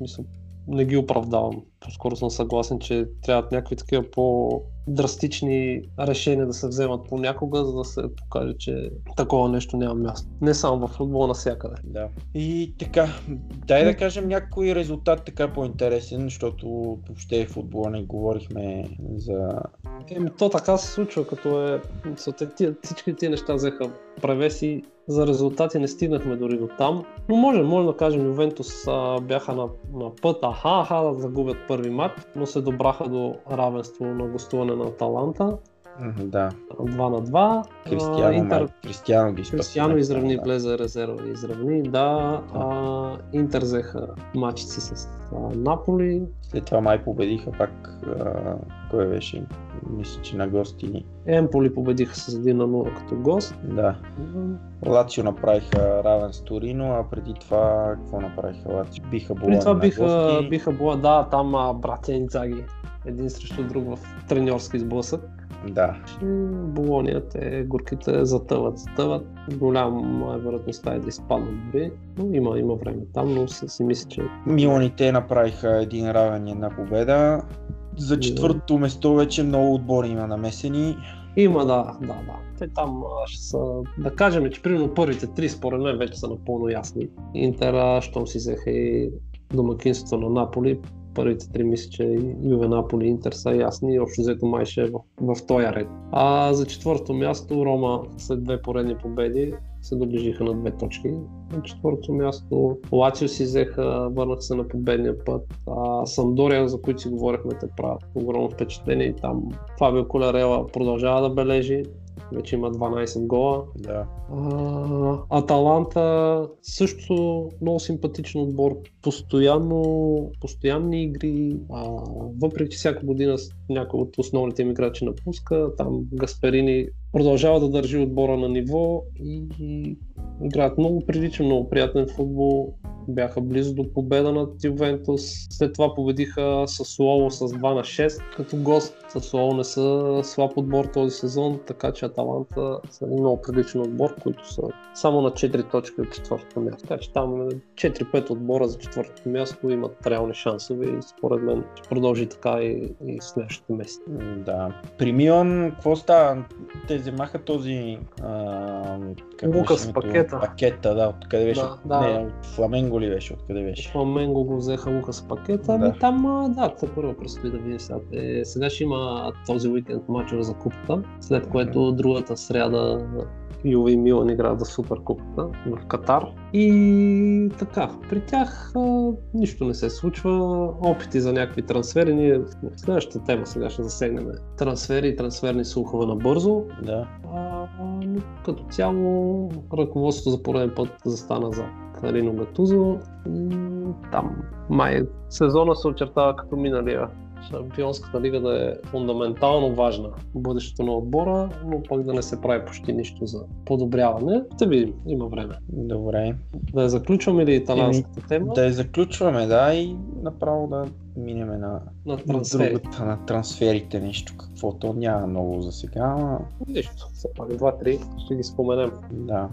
мисля, не ги оправдавам. По-скоро съм съгласен, че трябват някакви такива по-драстични решения да се вземат понякога, за да се покаже, че такова нещо няма място. Не само в футбола, навсякъде. Да. И така, дай да кажем някой резултат така по-интересен, защото въобще в футбола не говорихме за... Еми, то така се случва, като е... Всички тия неща взеха превеси. За резултати не стигнахме дори до там. Но може, може да кажем, Ювентус а, бяха на, на път, аха, аха, да загубят първи матч, но се добраха до равенство на гостуване на Аталанта. Да, 2 на 2. А, Кристиано, Интер, Кристиано ги. Кристиано изравни, да. влезе резерва и изравни, да. А, Интер взеха матчици с а, Наполи. След това май победиха пак, а, кой беше, мисля, че на гости. Емполи победиха с 1 на 0 като гост. Да, Лацио направиха равен с Торино, а преди това какво направиха Лацио? Биха Болоня Преди това биха, гости. биха била, да, там а, братя Инцаги. Един срещу друг в треньорски сблъсък. Да, И Болония, те горките затъват, затъват. Голяма е вероятността е да изпаднат дори. Но има, има време там, но си, си мисля, че Миланите направиха един равен една победа. За четвъртото место вече много отбори има намесени. Има, да, да, да. Те там ще са, да кажем, че примерно първите три според мен вече са напълно ясни. Интер, а, щом си взеха и домакинството на Наполи, първите три мисля, че Юве, Наполи Интер са ясни и общо взето май ще е в, в този ред. А за четвърто място Рома след две поредни победи се доближиха на две точки. На четвърто място Лацио си взеха, върнаха се на победния път. А, Самдория, за които си говорихме, те правят огромно впечатление и там Фабио Колярела продължава да бележи. Вече има 12 гола. Да. А, Аталанта също много симпатичен отбор. Постоянно, постоянни игри. А, въпреки че всяка година някой от основните им играчи напуска, там Гасперини продължава да държи отбора на ниво и, и играят много приличен, много приятен футбол. Бяха близо до победа над Ювентус. След това победиха с Лоло с 2 на 6. Като гост с Лоло не са слаб отбор този сезон, така че Аталанта са един много приличен отбор, които са само на 4 точки от четвъртото място. Така че там е 4-5 отбора за четвъртото място имат реални шансове и според мен ще продължи така и, и следващите месеци. Да. При Милан, какво става? Те вземаха този... А, как Лукас пакета. Пакета, да. Откъде беше? Да, да. Не, от Фламенго ли беше? Откъде беше? Фламенго го взеха Лука с пакета, Да. ами там, а, да, те първо предстои да видим сега. Е, сега ще има този уикенд мачове за купата, след което другата сряда Юве и Милан играят за Суперкупата в Катар. И така, при тях а, нищо не се случва. Опити за някакви трансфери. Ние в следващата тема сега ще засегнем трансфери и трансферни слухове набързо. Да. А, но като цяло ръководството за пореден път застана за Карино Гатузо. Там май сезона се очертава като миналия. Шампионската лига да е фундаментално важна в бъдещето на отбора, но пък да не се прави почти нищо за подобряване. Ще видим, има време. Добре. Да я заключваме ли италянската тема Да я заключваме, да, и направо да минеме на, на на трансфери? другата, на трансферите, нещо каквото няма много за сега, Нищо, все пак два-три ще ги споменем. да.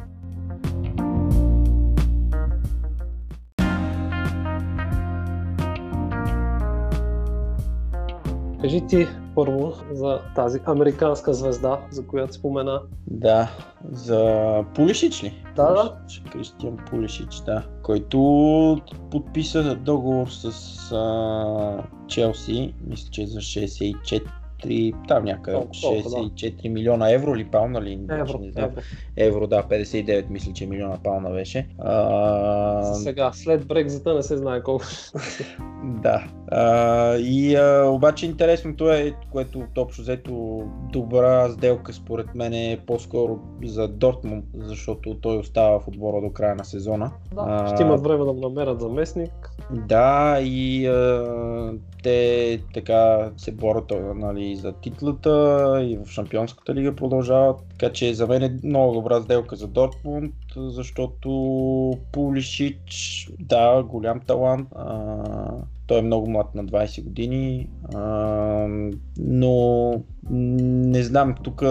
Кажи ти първо за тази американска звезда, за която спомена. Да, за Пулишич ли? Да, да. Кристиан Пулишич, да. Който подписа договор с а, Челси, мисля, че за 64 63, там някъде Толкова, толкова, да. 64 милиона евро или пауна ли? Евро, не знам. евро. евро, да, 59 мисля, че милиона пауна беше. А, Сега, след Брекзита не се знае колко. да. А, и а, обаче интересното е, което общо взето добра сделка според мен е по-скоро за Дортмунд, защото той остава в отбора до края на сезона. Да, ще имат време да намерят заместник. Да, и а, те така се борят нали, за титлата и в Шампионската лига продължават. Така че за мен е много добра сделка за Дортмунд, защото Пулишич, да, голям талант. А, той е много млад на 20 години, а, но не знам, тук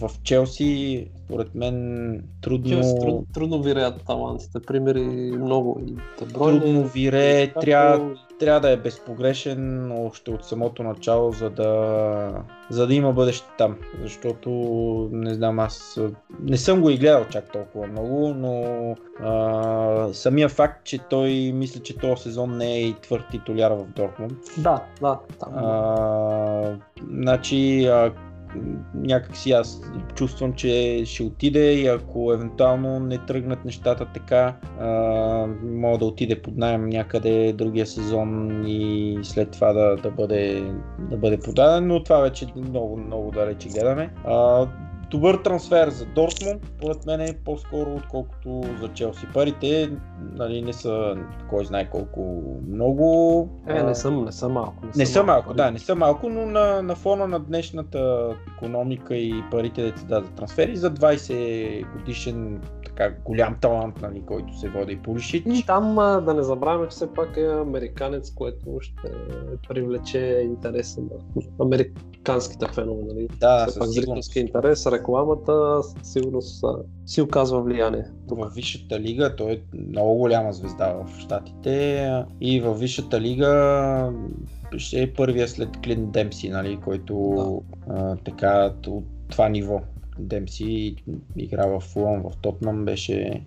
в Челси, според мен трудно... Челси труд, трудно виреят талантите. Примери много. И Дебройне, Трудно и Лукако, трябва, трябва да е безпогрешен още от самото начало, за да, за да има бъдеще там. Защото, не знам, аз не съм го и гледал чак толкова много, но а, самия факт, че той мисля, че този сезон не е и твърд титуляр в Дортмунд. Да, да. Там. А, значи, а, някак си аз чувствам, че ще отиде и ако евентуално не тръгнат нещата така, а, мога да отиде под найем някъде другия сезон и след това да, да, бъде, да бъде продаден, но това вече много, много далече гледаме. А, добър трансфер за Дортмунд, според мен е по-скоро отколкото за Челси. Парите нали, не са кой знае колко много. Е, не съм, не съм малко. Не са малко, да, не са малко, но на, на фона на днешната економика и парите да ти дадат трансфери за 20 годишен така голям талант, нали, който се води Пулишич. И там а, да не забравяме, че все пак е американец, което ще привлече интереса на американските фенове. Нали? Да, все пак зрителски интерес, рекламата а, си оказва влияние. Тук. В Висшата лига той е много голяма звезда в Штатите и в Висшата лига ще е първия след Клин Демси, нали, който а, така от това ниво. Демси игра в Фулъм, в Тотнам, беше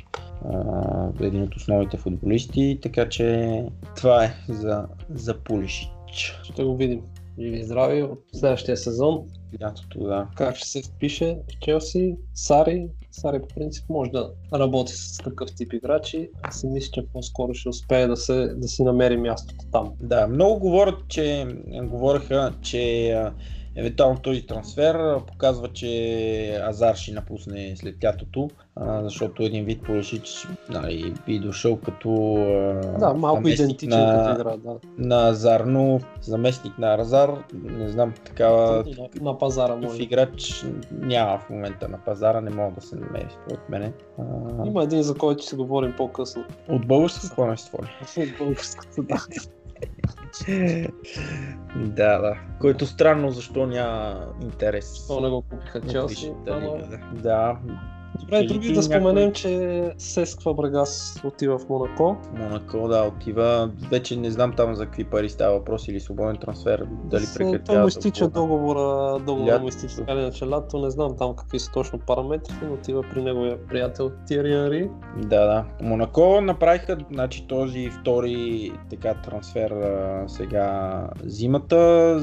а, един от основните футболисти, така че това е за, за Пулишич. Ще го видим. Живи здрави от следващия сезон. Лятото, да. Как ще се впише в Челси, Сари. Сари по принцип може да работи с такъв тип играчи. Аз си мисля, че по-скоро ще успее да, се, да си намери мястото там. Да, много говорят, че говореха, че евентуално този трансфер показва, че Азар ще напусне след лятото, защото един вид Полешич нали, би дошъл като Да, малко идентичен на, като игра, да. на Азар, но заместник на Азар, не знам, такава на, на пазара може. играч няма в момента на пазара, не мога да се намери според мене. А, Има един, за който ще говорим по-късно. от българско какво не? От българското, да. Да, да. Който странно защо няма интерес. То не го купиха Челси. Да. Да, Добре, други да споменем, някой- че Сеск Фабрегас отива в Монако. Монако, да, отива. Вече не знам там за какви пари става въпрос или свободен трансфер, дали С- Той прекратява. му изтича договора. договора, му изтича така иначе лято, не знам там какви са точно параметрите, но отива при неговия приятел Тиери Анри. Да, да. Монако направиха значи, този втори така трансфер сега зимата.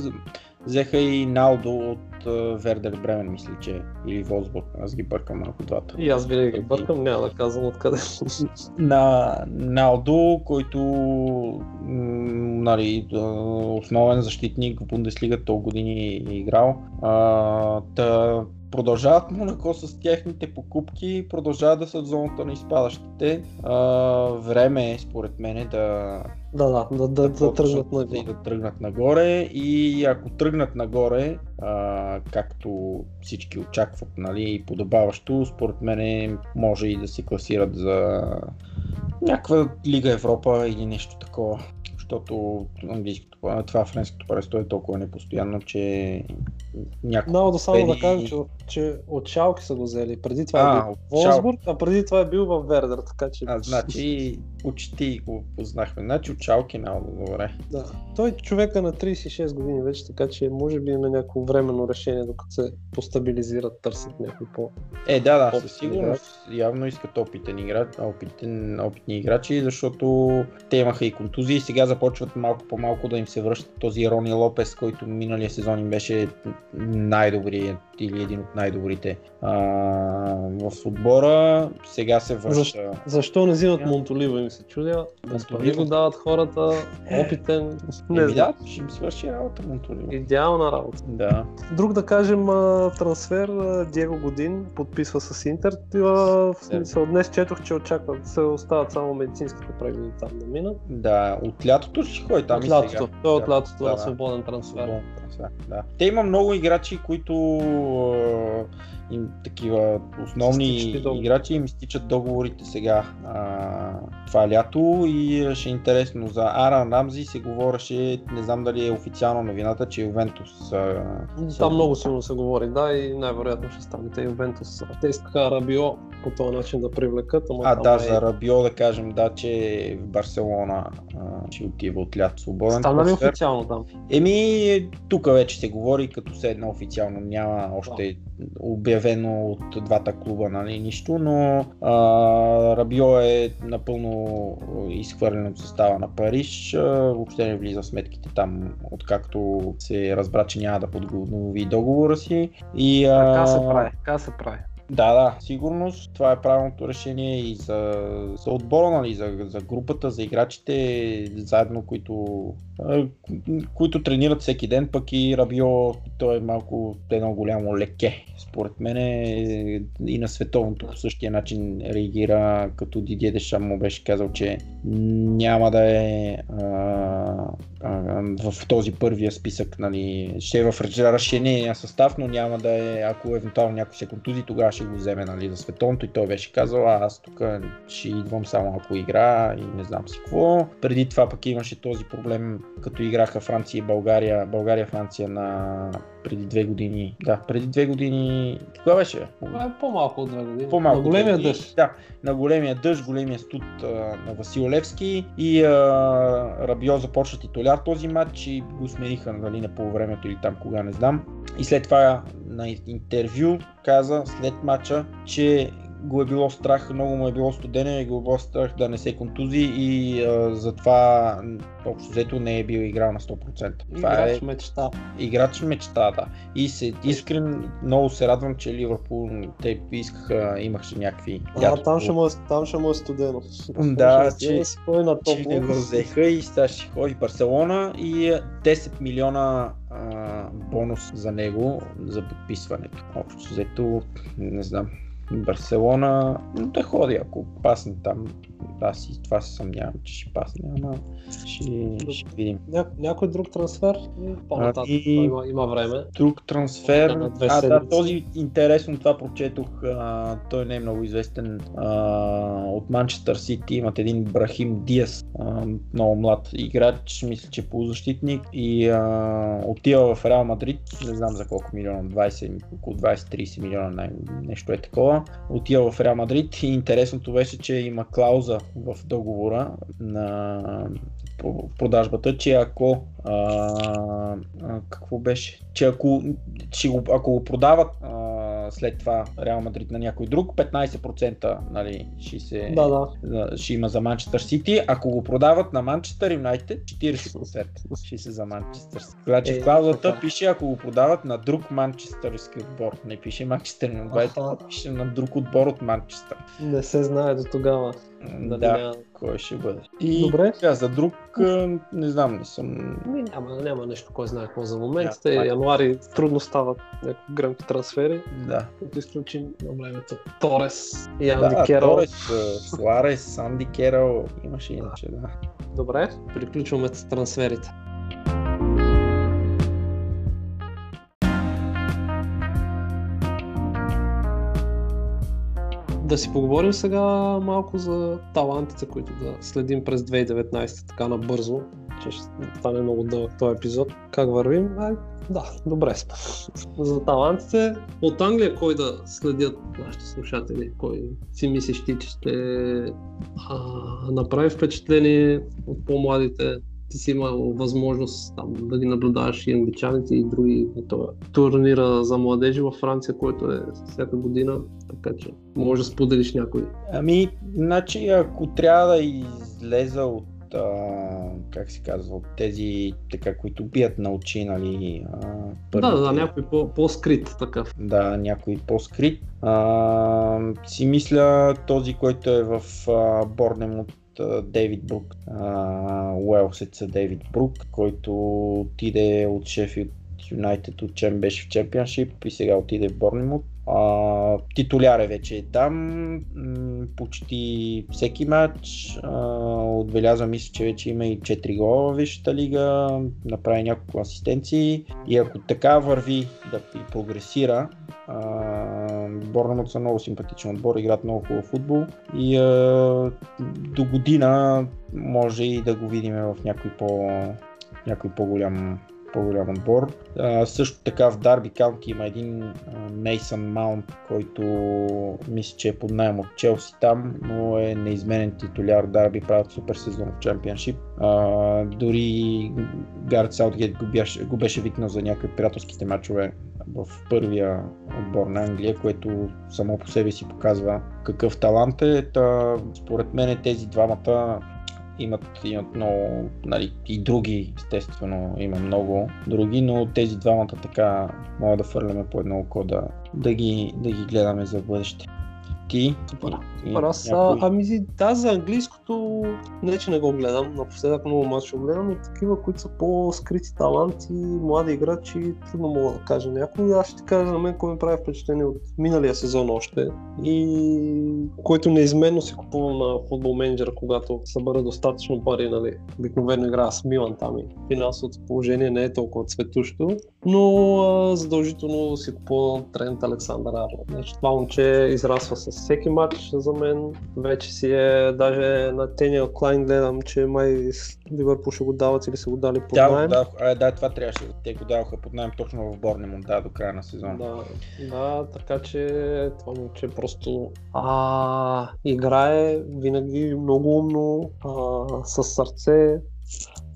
Взеха и Налдо от Вердер Бремен, мисля, че или Волсбург. Аз ги бъркам малко двата. И аз винаги ги бъркам, няма да казвам откъде. на Налдо, който нали, основен защитник в Бундеслига толкова години е играл. А, та, продължават Монако с техните покупки, продължават да са в зоната на изпадащите. А, време е, според мен, да, да, да, да, да, да тръгнат на и да тръгнат нагоре и ако тръгнат нагоре, а, както всички очакват, нали, и подобаващо, според мен може и да се класират за някаква Лига Европа или нещо такова. Защото английското, това френското паресто е толкова непостоянно, че някакво Много да само да кажем, че, че от Шалки са го взели. Преди това А, е бил в Волсбург, а преди това е бил в Вердер, така че... А, значи, почти го познахме. Значи, от Чалки много добре. Да. Той човека на 36 години вече, така че може би има някакво временно решение, докато се постабилизират, търсят някой по... Е, да, да, със сигурност. Явно искат опитен играч, опитен, опитни играчи, защото те имаха и контузии и сега започват малко по-малко да им им се връща този Рони Лопес, който миналия сезон им беше най-добрият или един от най-добрите а, в отбора. Сега се връща. Защо, защо не взимат Монтолива им се чудя? Да пари го дават хората, опитен. Не Еми знам. да, ще им свърши работа Монтолива. Идеална работа. Да. Друг да кажем трансфер, Диего Годин подписва с Интер. В смисъл, днес четох, че очакват, се остават само медицинските прегледи там да минат. Да, от лятото ще ходи там От и лятото. сега. Той е от Да, лятото да, на да. свободен трансфер. Трансфер, Да. Те има много играчи, които им такива основни играчи им изтичат договорите сега. А, това лято и ще е интересно. За Аран Рамзи се говореше, не знам дали е официална новината, че Ювентус а, са- Там много силно се говори, да, и най-вероятно ще стане. Те Ювентус. Те искаха Рабио по този начин да привлекат, ама А, да, е... за Рабио да кажем, да, че в Барселона а, ще отива от лято свободен Стана ли официално там? Еми, тук вече се говори, като се едно официално няма още обявено от двата клуба, нали, нищо, но а, Рабио е напълно изхвърлен от състава на Париж, а, въобще не влиза в сметките там, откакто се разбра, че няма да поднови договора си. И, а, Така се прави, така се прави. Да, да, сигурност. Това е правилното решение и за, за отбора, нали, за, за групата, за играчите, заедно, които, които тренират всеки ден, пък и Рабио, той е малко едно голямо леке. Според мен и на световното по същия начин реагира, като Дидие Дешам му беше казал, че няма да е а, в този първия списък, нали, ще е в разширения състав, но няма да е, ако евентуално някой се контузи, тогава ще го вземе нали, за световното и той беше казал, аз тук ще идвам само ако игра и не знам си какво. Преди това пък имаше този проблем, като играха Франция и България, България-Франция на преди две години. Да, преди две години. Кога беше? Това е по-малко от две години. По-малко. На големия години. дъжд. Да, на големия дъжд, големия студ а, на Васил Левски и а, Рабио започна титуляр този матч и го смениха нали, на полувремето или там кога не знам. И след това на интервю каза след матча, че го е било страх, много му е било студено и го е било страх да не се контузи и а, затова общо взето не е бил играл на 100%. Това Играч е мечта. играч мечта, да. И се искрен, много се радвам, че Ливърпул, те искаха, имахше някакви... А, там ще, му е, там ще му е студено. Да, ще, че- ходи на че не го взеха и сега ще ходи в Барселона и е, 10 милиона а, бонус за него за подписването. Общо взето, не знам, Барселона да ходи, ако пасне там. Аз и това се съмнявам, че ще пасне, ама ще, ще видим. Ня, някой друг трансфер? По-нататък. Ами- Има, има време. Друг трансфер. Две А, да, този интересно това прочетох. А, той не е много известен. А, от Манчестър Сити имат един Брахим Диас, а, много млад играч, мисля, че полузащитник и а, отива в Реал Мадрид. Не знам за колко милиона, 20, около 20-30 милиона, нещо е такова. Отива в Реал Мадрид и интересното беше, че има клауза в договора на продажбата, че ако а, а, какво беше? Че ако, че го, ако го продават а, след това Реал Мадрид на някой друг, 15% нали, ще, се, Да, да. ще има за Манчестър Сити. Ако го продават на Манчестър Юнайтед, 40% ще се за Манчестър Сити. Значи Е, в клаузата така. пише, ако го продават на друг манчестърски отбор. Не пише Манчестър Юнайтед, пише на друг отбор от Манчестър. Не се знае до тогава. Да, няма. кой ще бъде. И Добре. Сега, за друг, не знам, не съм Ми, няма, няма нещо, кой знае какво за момент. Да, Те януари трудно стават някакви гръмки трансфери, Да. като изключим на времето Торес и Анди да, Керол. Торес, Суарес, Анди Керал, имаше иначе, да. Добре, приключваме с трансферите. Да си поговорим сега малко за талантите, които да следим през 2019 така набързо, че ще стане много дълъг този епизод. Как вървим? Ай, да, добре сме. за талантите от Англия кой да следят нашите слушатели? Кой си мислиш ти, че ще а, направи впечатление от по-младите? Ти си имал възможност там, да ги наблюдаваш и англичаните и други това турнира за младежи във Франция, който е всяка година, така че може да споделиш някой. Ами, значи, ако трябва да излеза от а, как се казва, от тези, така, които бият на очи, нали? А, да, да, да, някой по- по-скрит такъв. Да, някой по-скрит. А, си мисля този, който е в Борнем от Дейвид Брук, Уелсеца Дейвид Брук, който отиде от Шефилд Юнайтед от чем беше в Чемпионшип и сега отиде в Борнемут. А, титуляр е вече там, м- почти всеки матч. А, отбелязва, мисля, че вече има и 4 гола в Висшата лига, направи няколко асистенции и ако така върви да прогресира, Борнемут са много симпатичен отбор, играят много хубав футбол и а, до година може и да го видим в някой, по, някой по-голям по-голям отбор. А, също така в Дарби Каунти има един Мейсън Маунт, който мисля, че е под найем от Челси там, но е неизменен титуляр. Дарби правят супер сезон в Чемпионшип. Дори Гард Саутгейт го беше, го беше викнал за някои приятелските матчове в първия отбор на Англия, което само по себе си показва какъв талант е. Та, според мен тези двамата имат, имат много, нали, и други, естествено, има много други, но тези двамата така могат да фърляме по едно око да, да, ги, да ги гледаме за бъдеще. Ти? Супер. Супер. Аз, някой... ами да, за английското не, че не го гледам. Напоследък много матча гледам, но такива, които са по-скрити таланти, млади играчи, трудно мога да кажа някой. Аз ще кажа на мен, кой ми прави впечатление от миналия сезон още и който неизменно се купувам на футбол менеджера, когато събера достатъчно пари, нали. Обикновено игра с Милан там и финансовото положение не е толкова цветущо, но а, задължително си купувам Трент Александър Арно. Значи, това момче израсва с всеки матч за мен. Вече си е, даже на Тения Клайн гледам, че май Ливърпул ще го дават или са го дали под найем. Да, да, да, това трябваше. Те го даваха под найем точно в Борнемонт, да, до края на сезона. Да, да, така че това момче просто а, играе винаги много умно, а, с сърце,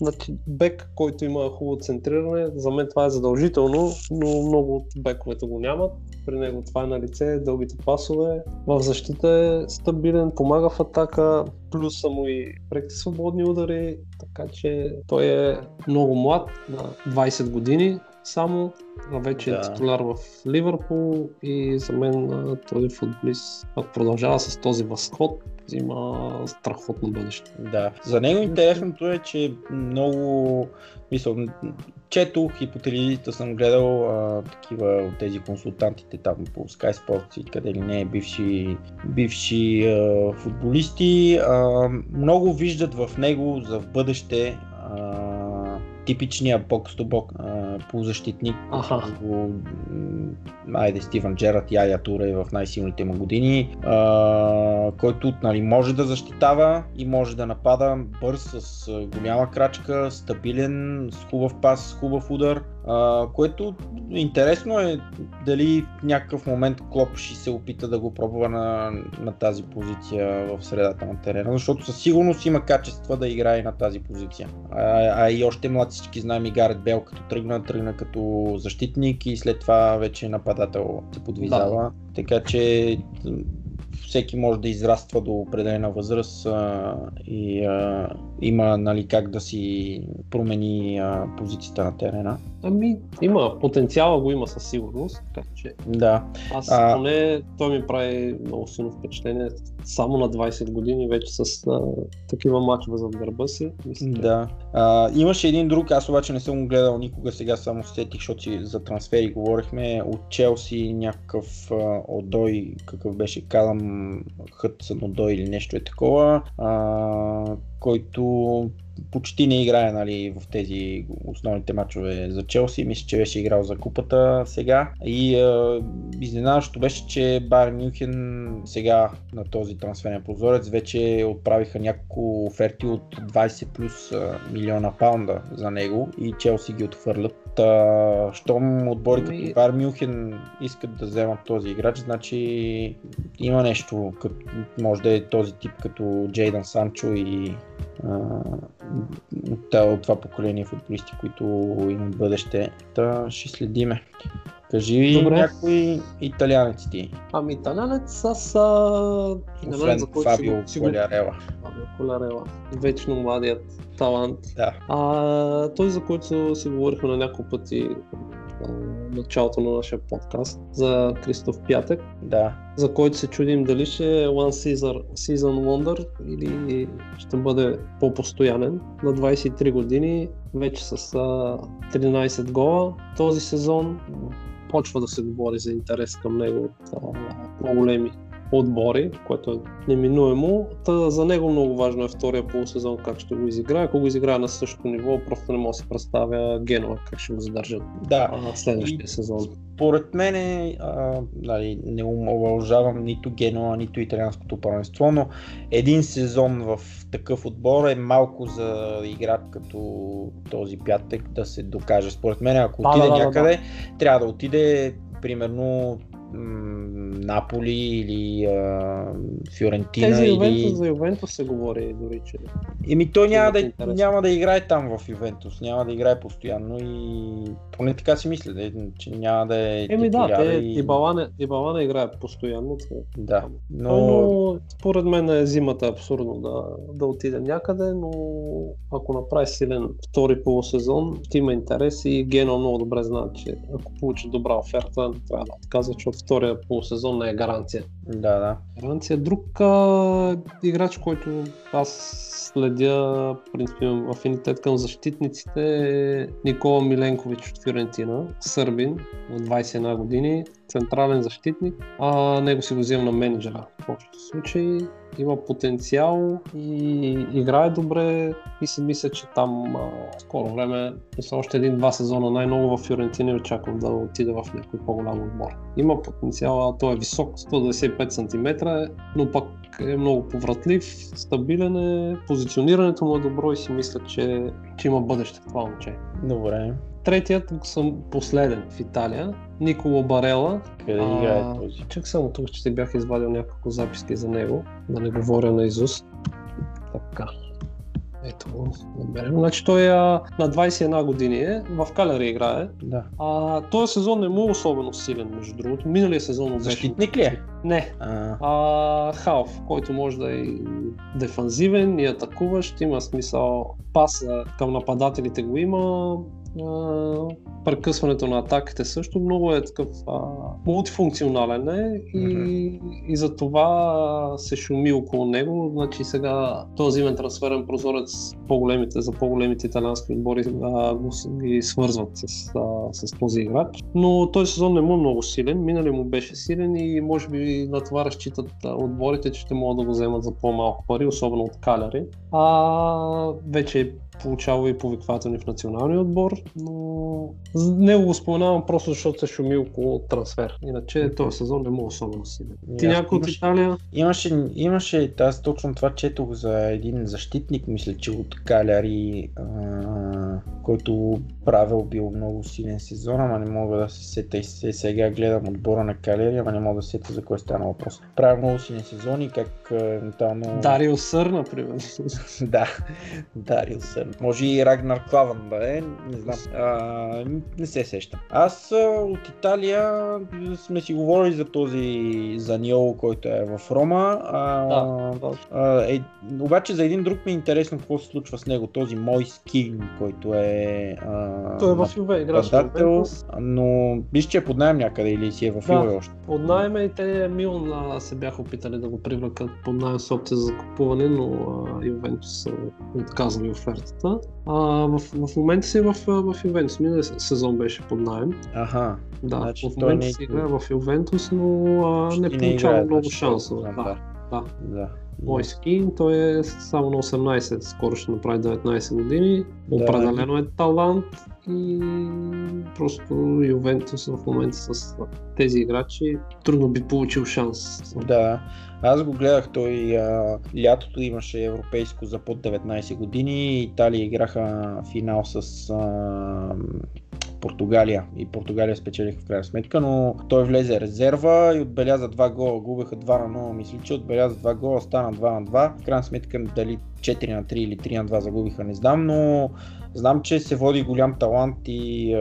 Значи, бек, който има хубаво центриране, за мен това е задължително, но много от бековете го нямат. При него това е на лице, дългите пасове. В защита е стабилен, помага в атака, плюс са му и пректи свободни удари, така че той е много млад, на 20 години само, а вече е да. е титуляр в Ливърпул и за мен този футболист, ако продължава с този възход, има страхотно бъдеще. Да. За него интересното е, че много, мисъл, четох и по телевизията съм гледал а, такива от тези консултантите там по Sky Sports и къде ли не, бивши, бивши а, футболисти. А, много виждат в него за бъдеще а, типичния бокс-то-бок полузащитник. Ага. Айде Стивън Джерат и Туре в най-силните му години, а, който нали, може да защитава и може да напада бърз, с голяма крачка, стабилен, с хубав пас, с хубав удар. А, което интересно е дали в някакъв момент Клоп ще се опита да го пробва на, на тази позиция в средата на терена, защото със сигурност има качества да играе на тази позиция. А, а и още млад всички знаем и Гарет Бел като тръгна, тръгна като защитник и след това вече нападател се подвизава. Да. Така че всеки може да израства до определена възраст а, и а, има нали, как да си промени а, позицията на терена. Ами, има. Потенциала го има със сигурност, така че да. аз а... поне той ми прави много силно впечатление. Само на 20 години вече с а, такива мачове зад гърба си. Мисля. Да. А, имаше един друг, аз обаче не съм го гледал никога, сега само сетих, защото си за трансфери говорихме. От Челси някакъв а, Одой, какъв беше Калам Хътсън Одой или нещо е такова. А, който почти не играе нали, в тези основните матчове за Челси. Мисля, че беше играл за купата сега. И е, изненадващо беше, че Бар Мюнхен сега на този трансферен прозорец вече отправиха няколко оферти от 20 плюс милиона паунда за него и Челси ги отхвърлят. Та, щом отбори като ами- Бар Мюнхен искат да вземат този играч, значи има нещо, като, може да е този тип като Джейдан Санчо и от, от това поколение футболисти, които имат бъдеще. Та ще следиме. Кажи Добре. някой италианец ти. Ами италянец аз а... не знам Освен за който Фабио си Колярела. Фабио Колярела. Вечно младият талант. Да. А, той, за който си говорихме на няколко пъти началото на нашия подкаст, за Кристоф Пятък, Да. за който се чудим дали ще е One Season, season Wonder или ще бъде по-постоянен. На 23 години, вече с а, 13 гола. Този сезон почва да се говори за интерес към него от по-големи отбори, което е неминуемо. Та, за него много важно е втория полусезон как ще го изиграе. Ако го изиграе на същото ниво, просто не мога да си представя Генуа как ще го задържат Да. а, следващия И- сезон. Поред мен, а, нали, не омалжавам нито Генуа, нито италианското първенство, но един сезон в такъв отбор е малко за играч като този пятък да се докаже. Според мен, ако Да, отиде да, да, да, някъде, трябва да отиде примерно Наполи или а, Фиорентина. Тези или... Ювентус, за Ювентус се говори дори, че Еми той няма да, няма да играе там в Ювентус, няма да играе постоянно и поне така си мисля, да, че няма да е Еми да, те, и... и Балане играе постоянно. е. Да, Но... но но според мен е зимата абсурдно да, да отиде някъде, но ако направи силен втори полусезон, ти има интерес и Гено много добре знае, че ако получи добра оферта, не трябва да отказва, защото втория полусезон не е гаранция. Да, да. Гаранция. Друг а, играч, който аз следя, в принцип имам афинитет към защитниците е Никола Миленкович от Фиорентина, сърбин от 21 години, централен защитник. А, него си го взимам на менеджера. В общото случай има потенциал и играе добре и си мисля, че там а, скоро време, мисля, още един-два сезона най-много в Фиорентина очаквам да отиде в някой по-голям отбор. Има потенциал, а той е висок, 195 см, но пък е много повратлив, стабилен е, позиционирането му е добро и си мисля, че, че има бъдеще в това момче. Добре. Третият съм последен в Италия, Николо Барела. Къде А, играе този? Чак само тук, че ти бях извадил няколко записки за него, да не говоря на Изус. Така. Ето наберем. Значи той а, на 21 години е, в Калери играе. Да. А, този сезон не му е особено силен, между другото. Миналия сезон беше... Защитник ли е? Не, А, а, халф, който може да е дефанзивен и атакуващ, има смисъл пас а, към нападателите го има, прекъсването на атаките също много е такъв а, мултифункционален е и, и за това се шуми около него. Значи сега този зимен трансферен прозорец по-големите, за по-големите италиански отбори а, го, ги свързват с, а, с този играч. Но този сезон не му е много силен, минали му беше силен и може би на това разчитат отборите, че ще могат да го вземат за по-малко пари, особено от Каляри. А вече получава и повиквателни в националния отбор, но него го споменавам просто защото се шуми около трансфер. Иначе този сезон не мога особено силен. Ти Аз някой от Италия? Имаше, имаше, аз точно това четох за един защитник, мисля, че от Каляри, а, който правил бил много силен сезон, ама не мога да се сета и се, сега гледам отбора на Каляри, ама не мога да се сета за кой стана въпрос. Правил много силен сезон и как а, евентуално... Дарио Сър, например. да, Дарил Сън. Може и Рагнар Клаван да е, не знам. А, не се сещам. Аз от Италия сме си говорили за този Заниол, който е в Рома. А, Да. а, е, обаче за един друг ми е интересно какво се случва с него. Този мой скин, който е... А, Той е в Юве, Ювентус. но виж, че е под найем някъде или си е в Да. Юве още. Под найем и те Милан се бяха опитали да го привлекат под найем с опция за закупуване, но а, Ювентус са отказали офертата. А, в, в момента си е в, в Ювентус. Миналия сезон беше под найем. Аха. Да, Значи в момента не- си играе в Ювентус, но а, не не получава играе, много значи, шансове. Да, да. да. Мой скин, той е само на 18, скоро ще направи 19 години. Да. Определено е талант и просто Ювентус в момента с тези играчи трудно би получил шанс. Да, аз го гледах, той а, лятото имаше европейско за под 19 години, Италия играха финал с а, Португалия и Португалия спечелиха в крайна сметка, но той влезе резерва и отбеляза два гола, губеха 2 на 0, мисля, че отбеляза два гола, стана 2 на 2, в крайна сметка дали 4 на 3 или 3 на 2 загубиха, не знам, но знам, че се води голям талант и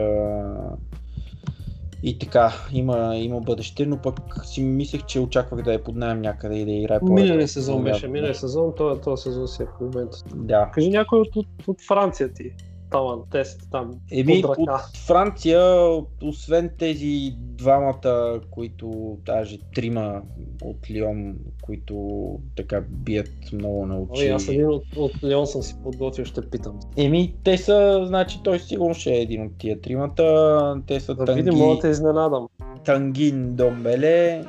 и така, има, има бъдеще, но пък си мислех, че очаквах да е под найем някъде и да играе по Миналия сезон беше, миналия сезон, този, този сезон си е в момента. Да. Кажи някой от, от, от Франция ти. Талант, тест там. Еми, от Франция, освен тези двамата, които, даже трима от Лион, които така бият много на очи. Ой, аз един от, от Леон съм си подготвил, ще питам. Еми, те са, значи той сигурно ще е един от тия тримата. Те са Да видим, мога да Танги, те изненадам. Тангин Домбеле,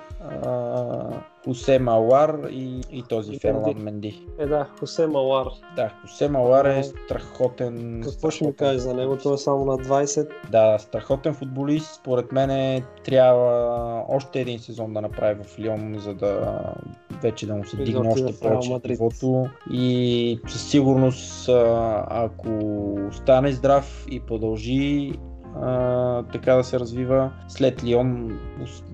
Хосе Малар и, и този Ферлан Менди. Е, да, Хосе Малар. Да, Хосе Малар е страхотен. Какво ще ми кажеш за него? Той е само на 20. Да, страхотен футболист. Според мен трябва още един сезон да направи в Лион, за да вече да му се дигне още повече нивото. И със сигурност, ако стане здрав и продължи така да се развива, след Лион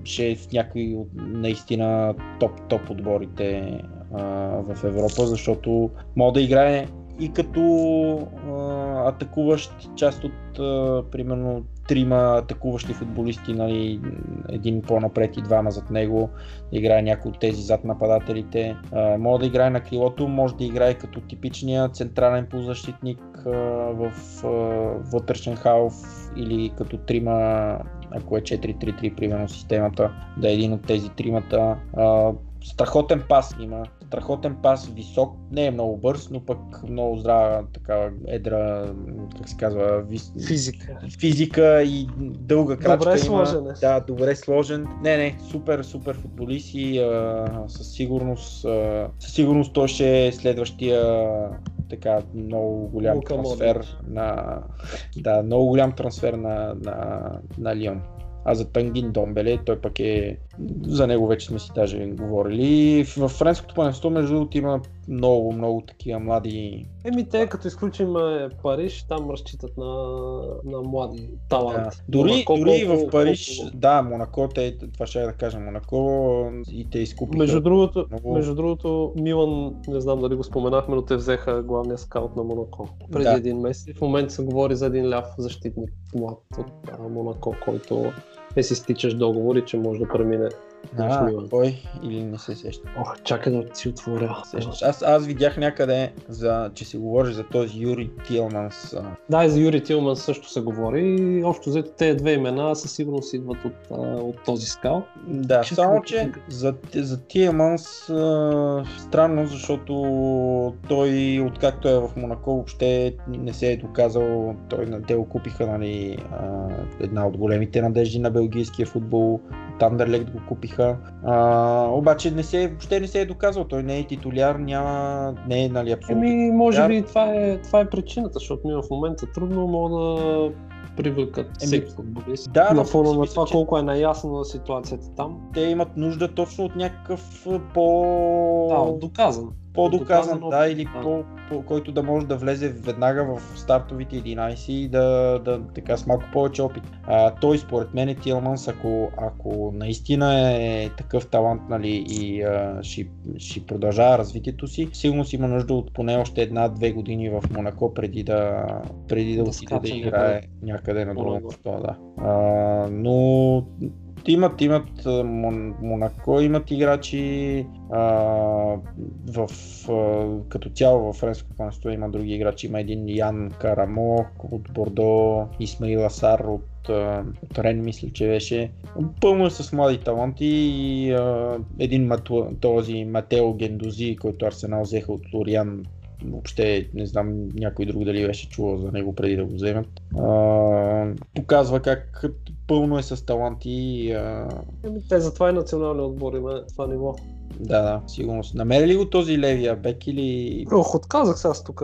ще е в някои от наистина топ-топ отборите а, в Европа, защото може да играе и като а, атакуващ част от а, примерно трима атакуващи футболисти, нали, един по-напред и двама зад него, да играе някой от тези зад нападателите. А, може да играе на крилото, може да играе като типичния централен полузащитник в вътрешен халф или като трима, ако е 4-3-3 примерно системата, да е един от тези тримата. Страхотен пас има, страхотен пас, висок, не е много бърз, но пък много здрава, такава едра, как се казва, вис... Физика. физика и дълга крачка Добре има. сложен е. Да, добре сложен. Не, не, супер, супер футболист и а, със сигурност, а, със сигурност той ще е следващия така много голям Лука трансфер Модрич. на да, много голям трансфер на, на, на Лион. А за Тангин Домбеле, той пък е... За него вече сме си даже говорили. В френското паненство, между другото, има много, много такива млади... Еми те, като изключим е, Париж, там разчитат на, на млади таланти. Да. Дори, Монако дори колко- в Париж, колко- да, Монако, те, това ще да кажа, Монако и те изкупиха. Между другото, много- между другото, Милан, не знам дали го споменахме, но те взеха главния скаут на Монако преди Да. един месец. В момента се говори за един ляв защитник млад от Монако, който е си стичаш договори, че може да премине а, кой или не се сеща. Ох, чакай да си отворя. Сещаш. Аз, аз видях някъде, за, че се говори за този Юри Тилманс. Да, и за Юри Тилман също се говори. И общо взето тези две имена със сигурност идват от, от този скал. Да, Чакай, само че за, за Тиеманс а, странно, защото той, откакто е в Монако, въобще не се е доказал. Той, на- те го купиха нали, а, една от големите надежди на белгийския футбол. Тандерлект го купиха. А, обаче не се, въобще не се е доказал. Той не е титуляр, няма, не е нали, абсолютно. Еми, може би това е, това е причината, защото ми в момента трудно могат да привлекат Еми, всеки футболист. да, на фона на това че- колко е наясно на ситуацията там. Те имат нужда точно от някакъв по... Да, доказан. По-доказан, доказан да, или по, по, който да може да влезе веднага в стартовите 11 и да, да така с малко повече опит. А, той според мен е Тилманс, ако, ако наистина е такъв талант нали, и а, ще, ще продължава развитието си, сигурно си има нужда от поне още една-две години в Монако преди да, преди да, Да отиде да играе някъде на друго. Да. А, но имат, имат Монако, имат играчи а, в, а, като цяло в френското панство има други играчи. Има един Ян Карамо от Бордо, Исмаил Асар от, от Рен, мисля, че беше. Пълно е с млади таланти и а, един Мату, този Матео Гендози, който Арсенал взеха от Лориан въобще не знам някой друг дали беше чувал за него преди да го вземат. А, показва как пълно е с таланти. и, А, Еми, те затова и националния отбор има на това ниво. да, да, сигурно. Намери ли го този левия бек или... Ох, отказах се аз тук.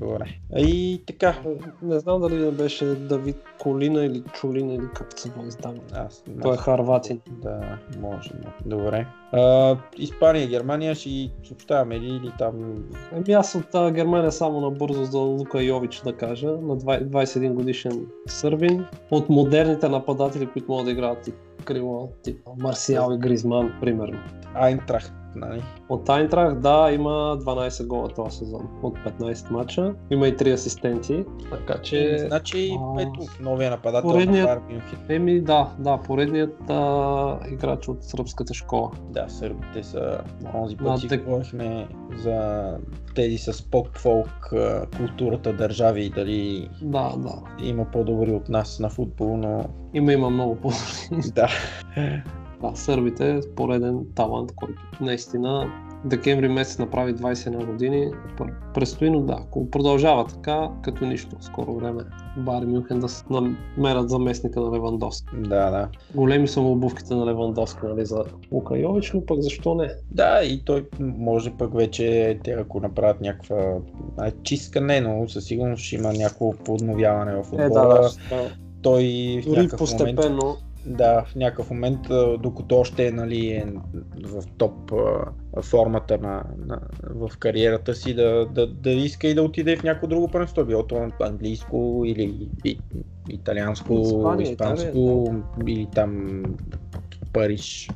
Не. Добре. И така. Не знам дали не беше Давид Колина или Чулина или както се води там. Аз, Той е харватин. Да, може. но- Добре. А, Испания, Германия ще съобщаваме ли или там... Еми аз от а, Германия само набързо за Лука Йович да кажа, на 20 21 годишен сърбин. От модерните нападатели, които могат да играят тип крило, тип Марсиал и Гризман, примерно. Айнтрахт нали? От Айнтрах, да, има 12 гола този сезон от 15 мача. Има и 3 асистенции, така че... Значи, а, ето, новия нападател поредният- на Байер Мюнхен. Еми да, да, поредният а, играч от сръбската школа. Да, сърбите са, онзи път си говорихме за тези с поп-фолк културата държави и дали Да, да. има по-добри от нас на футбол, но Има, има много по да. Да, сърбите пореден талант, който наистина декември месец направи 21 години. Пр- Предстои, но да, ако продължава така, като нищо, скоро време. Бар Мюнхен да с- намерят заместника на Левандовски. Да, да. Големи са му обувките на Левандовски, нали, за Лука Йович, но пък защо не? Да, и той може пък вече, те ако направят някаква а, чистка, не, но със сигурност ще има някакво подновяване в Е, отбора. да, да, ще. Той в Дори някакъв момент постепенно. Да, в някакъв момент, докато още е, нали, е в топ формата на, на, в кариерата си, да, да, да иска и да отиде в някакво друго първенство, било то английско или и, италианско, Испания, испанско или там Париж.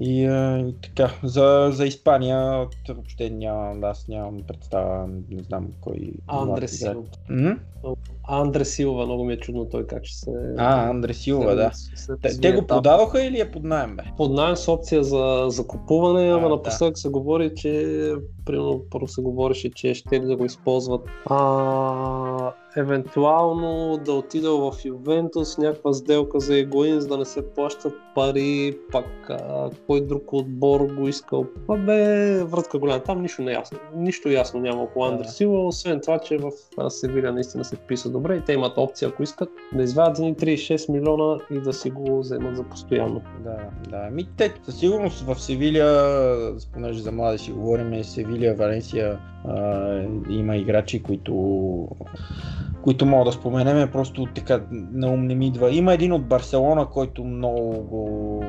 И, а, и така, за, за Испания въобще нямам, аз нямам представа, не знам кой. Андре. Силва. М? Андре Силва, много ми е чудно той как ще се... А, Андре Силва, да. се Те, те го там. продадоха или е под найем, бе? под найем с опция за закупуване, ама А, напоследък се говори, че примерно първо се говореше, че ще да го използват а, евентуално да отида в Ювентус, някаква сделка за Егоин, за да не се плащат пари, пак а, кой друг отбор го искал. Това бе врътка голяма, там нищо не е ясно. Нищо ясно няма около. Андре Сила, освен това, че в Севиля наистина се вписва добре и те имат опция, ако искат, да извадят за ни 36 милиона и да си го вземат за постоянно. Да, да. Ми, те със сигурност в Севилия, понеже за млади си говорим, Севилия, Валенсия а, има играчи, които които мога да споменеме, просто така на ум не ми идва. Има един от Барселона, който много го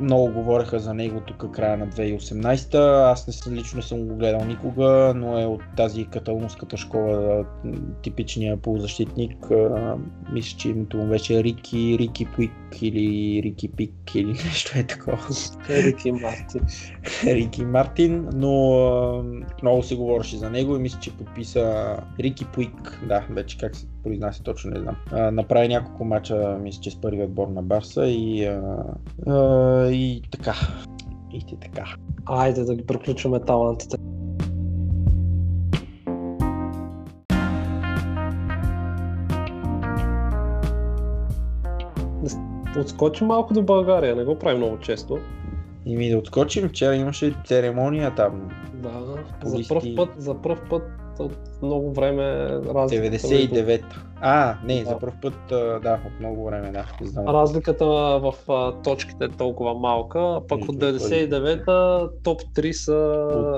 много говореха за него тук края на 2018. Аз не съм, лично не съм го гледал никога, но е от тази каталунската школа, типичния полузащитник. Мисля, че името му беше Рики, Рики Пуик или Рики Пик или нещо е такова. Ерик и Мартин. Рики Мартин, но много се говореше за него и мисля, че подписа Рики Пуик, да, вече как се произнася точно не знам. А, направи няколко мача, мисля, че с първият отбор на Барса и, а, а, и така. И те така. Айде да ги приключваме талантите. Отскочи малко до България, не го прави много често. И ми да отскочим, вчера имаше церемония там. Да, за първ път, за първ път от много време разликата, между, 99-та. А, не, Да. за първ път, да, от много време, да. Знам. разликата в точките е толкова малка, пък И от пари. 99-та топ 3 са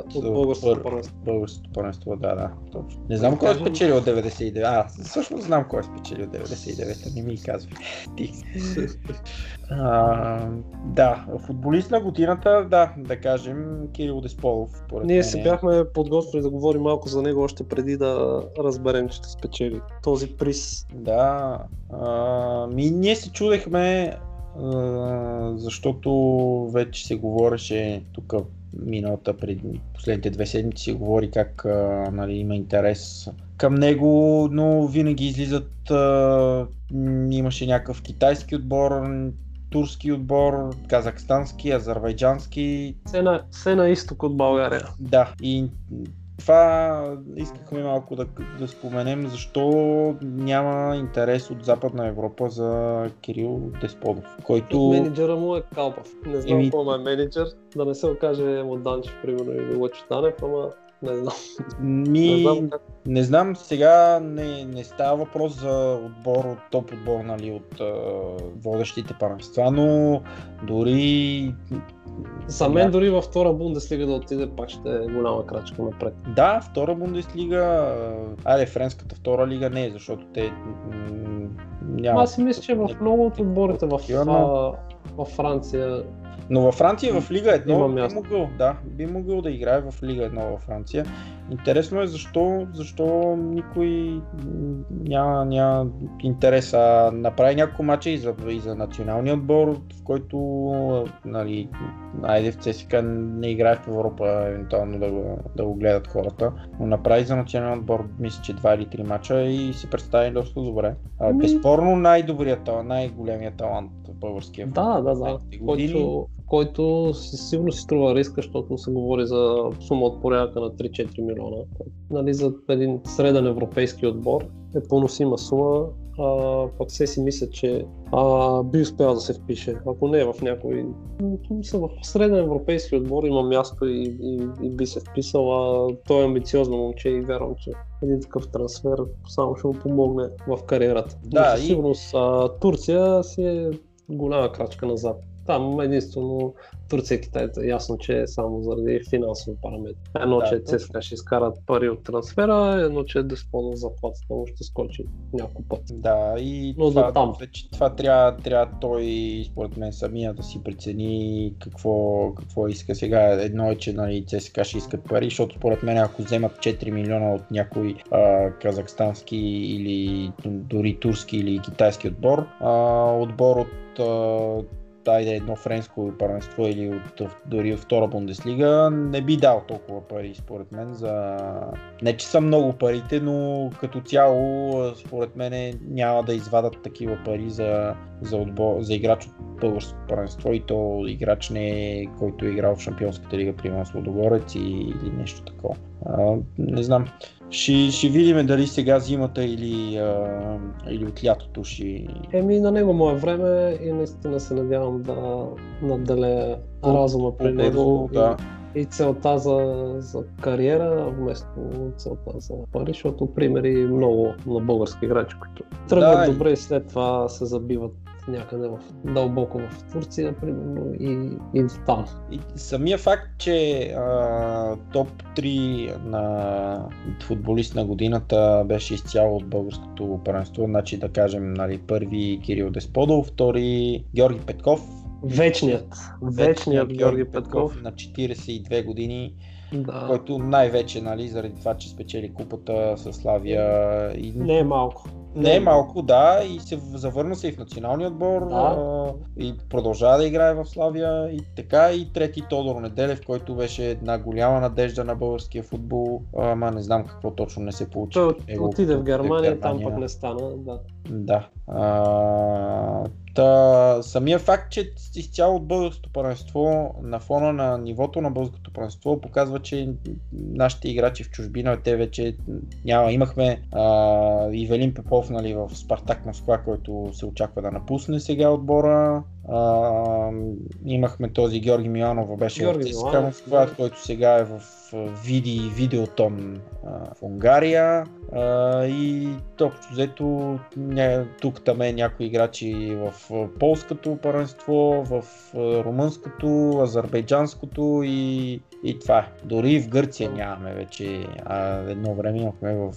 от, От, българското пър- първенство. Българското първенство, да, да, точно. Не знам кой е спечелил от 99. А, всъщност знам кой е спечелил от 99, не ми казвай. Ти. А, да, футболист на годината, да, да кажем, Кирил Десполов. Ние се е- бяхме подготвили да говорим малко за него още преди да разберем, че ще спечели този приз. Да, а, ми ние се чудехме, а, защото вече се говореше тук миналата преди последните две седмици се говори как а, нали, има интерес към него, но винаги излизат а, имаше някакъв китайски отбор, турски отбор, казахстански, азербайджански, Все на, все на изток от България. да, и това искахме малко да, да споменем, защо няма интерес от Западна Европа за Кирил Десподов, който... Менеджера му е Калпав. Не знам Еми- кой е менеджер, да не се окаже Моданчев, примерно, или Лъчо Танев, ама не знам. Не Ми, знам как. Не знам, сега не, не става въпрос за отбор, от топ отбор, нали, от а, водещите първенства, но дори... За мен дори във втора Бундеслига да отиде, пак ще е голяма крачка напред. Да, втора Бундеслига, а, айде френската втора лига не, защото те няма... Аз си мисля, че в много от отборите в, но- в Франция Но във Франция в Лига 1 Има би могъл, да, би могъл да играе в Лига 1 във Франция. Интересно е защо, защо никой няма, няма интерес. А направи няколко мача и за, и за националния отбор, в който нали, айде в ЦСКА не играе в Европа, евентуално да го, да го гледат хората, но направи за националния отбор, мисля, че два или три мача и се представи доста добре. А, безспорно най-добрият най-големият талант в българския Да, да, да. последните години. Който, който си- сигурно си струва риска, защото се говори за сума от порядъка на 3-4 милиона. Нали, за един среден европейски отбор е поносима сума, а, пък все си мисля, че а, би успял да се впише. Ако не е в някой... Мисля, в среден европейски отбор има място и, и, и би се вписал, а той е амбициозно момче и вярвам, че един такъв трансфер само ще му помогне в кариерата. Да, Но със и- сигурност а, Турция си е голяма крачка назад. Там единствено Турция и Китай е ясно, че е само заради финансови параметри. Едно, Да, че. ЦСКА ще изкарат пари от трансфера, едно, че Деспона заплатата му ще скочи няколко пъти. Да, и Но това, там. вече, това трябва, трябва той, според мен, самия да си прецени какво, какво иска сега. Едно е, че нали, ЦСКА ще искат пари, защото според мен, ако вземат 4 милиона от някой а, казахстански или дори турски или китайски отбор, а, отбор от а, айде едно френско първенство или от, дори от втора Бундеслига, не би дал толкова пари, според мен, за... Не, че са много парите, но като цяло, според мен, няма да извадат такива пари за, за, отбор, за играч от българското първенство и то играч не е, който е играл в Шампионската лига, примерно с Лодогорец и, или нещо такова. А, не знам. Ще, ще видим дали сега зимата или, а, или от лятото ще... Еми, на него му е време и наистина се надявам да наделе разума при него да. и, и целта за, за кариера, вместо целта за пари, защото примери много на български играчи, които тръгват Да, добре и след това се забиват някъде в, дълбоко в Турция, примерно, и, и до там. И самия факт, че а, топ 3 на футболист на годината беше изцяло от българското първенство, значи да кажем нали, първи Кирил Десподов, втори Георги Петков, Вечният, вечният Георги Петков. на 42 години, Да. който най-вече нали, заради това, че спечели купата с Славия и Не е малко. Не е малко, да, и се завърна се и в националния отбор Да. а, и продължава да играе в Славия и така и трети Тодор Неделев, който беше една голяма надежда на българския футбол, ама не знам какво точно не се получи. Той отиде в Германия, там Германия. пък не стана. Да. Да. А, та, самия факт, че изцяло от българското първенство на фона на нивото на българското първенство показва, че нашите играчи в чужбина, те вече няма. Имахме а, Ивелин Пепов нали, в Спартак Москва, който се очаква да напусне сега отбора. А, имахме този Георги Миланов, беше Георги Миланов, Москва, да. който сега е в Види Видеотон а, в Унгария. А, и общо взето тук там е някои играчи в полското първенство, в румънското, азербайджанското и, и това е. Дори и в Гърция нямаме вече. А едно време имахме в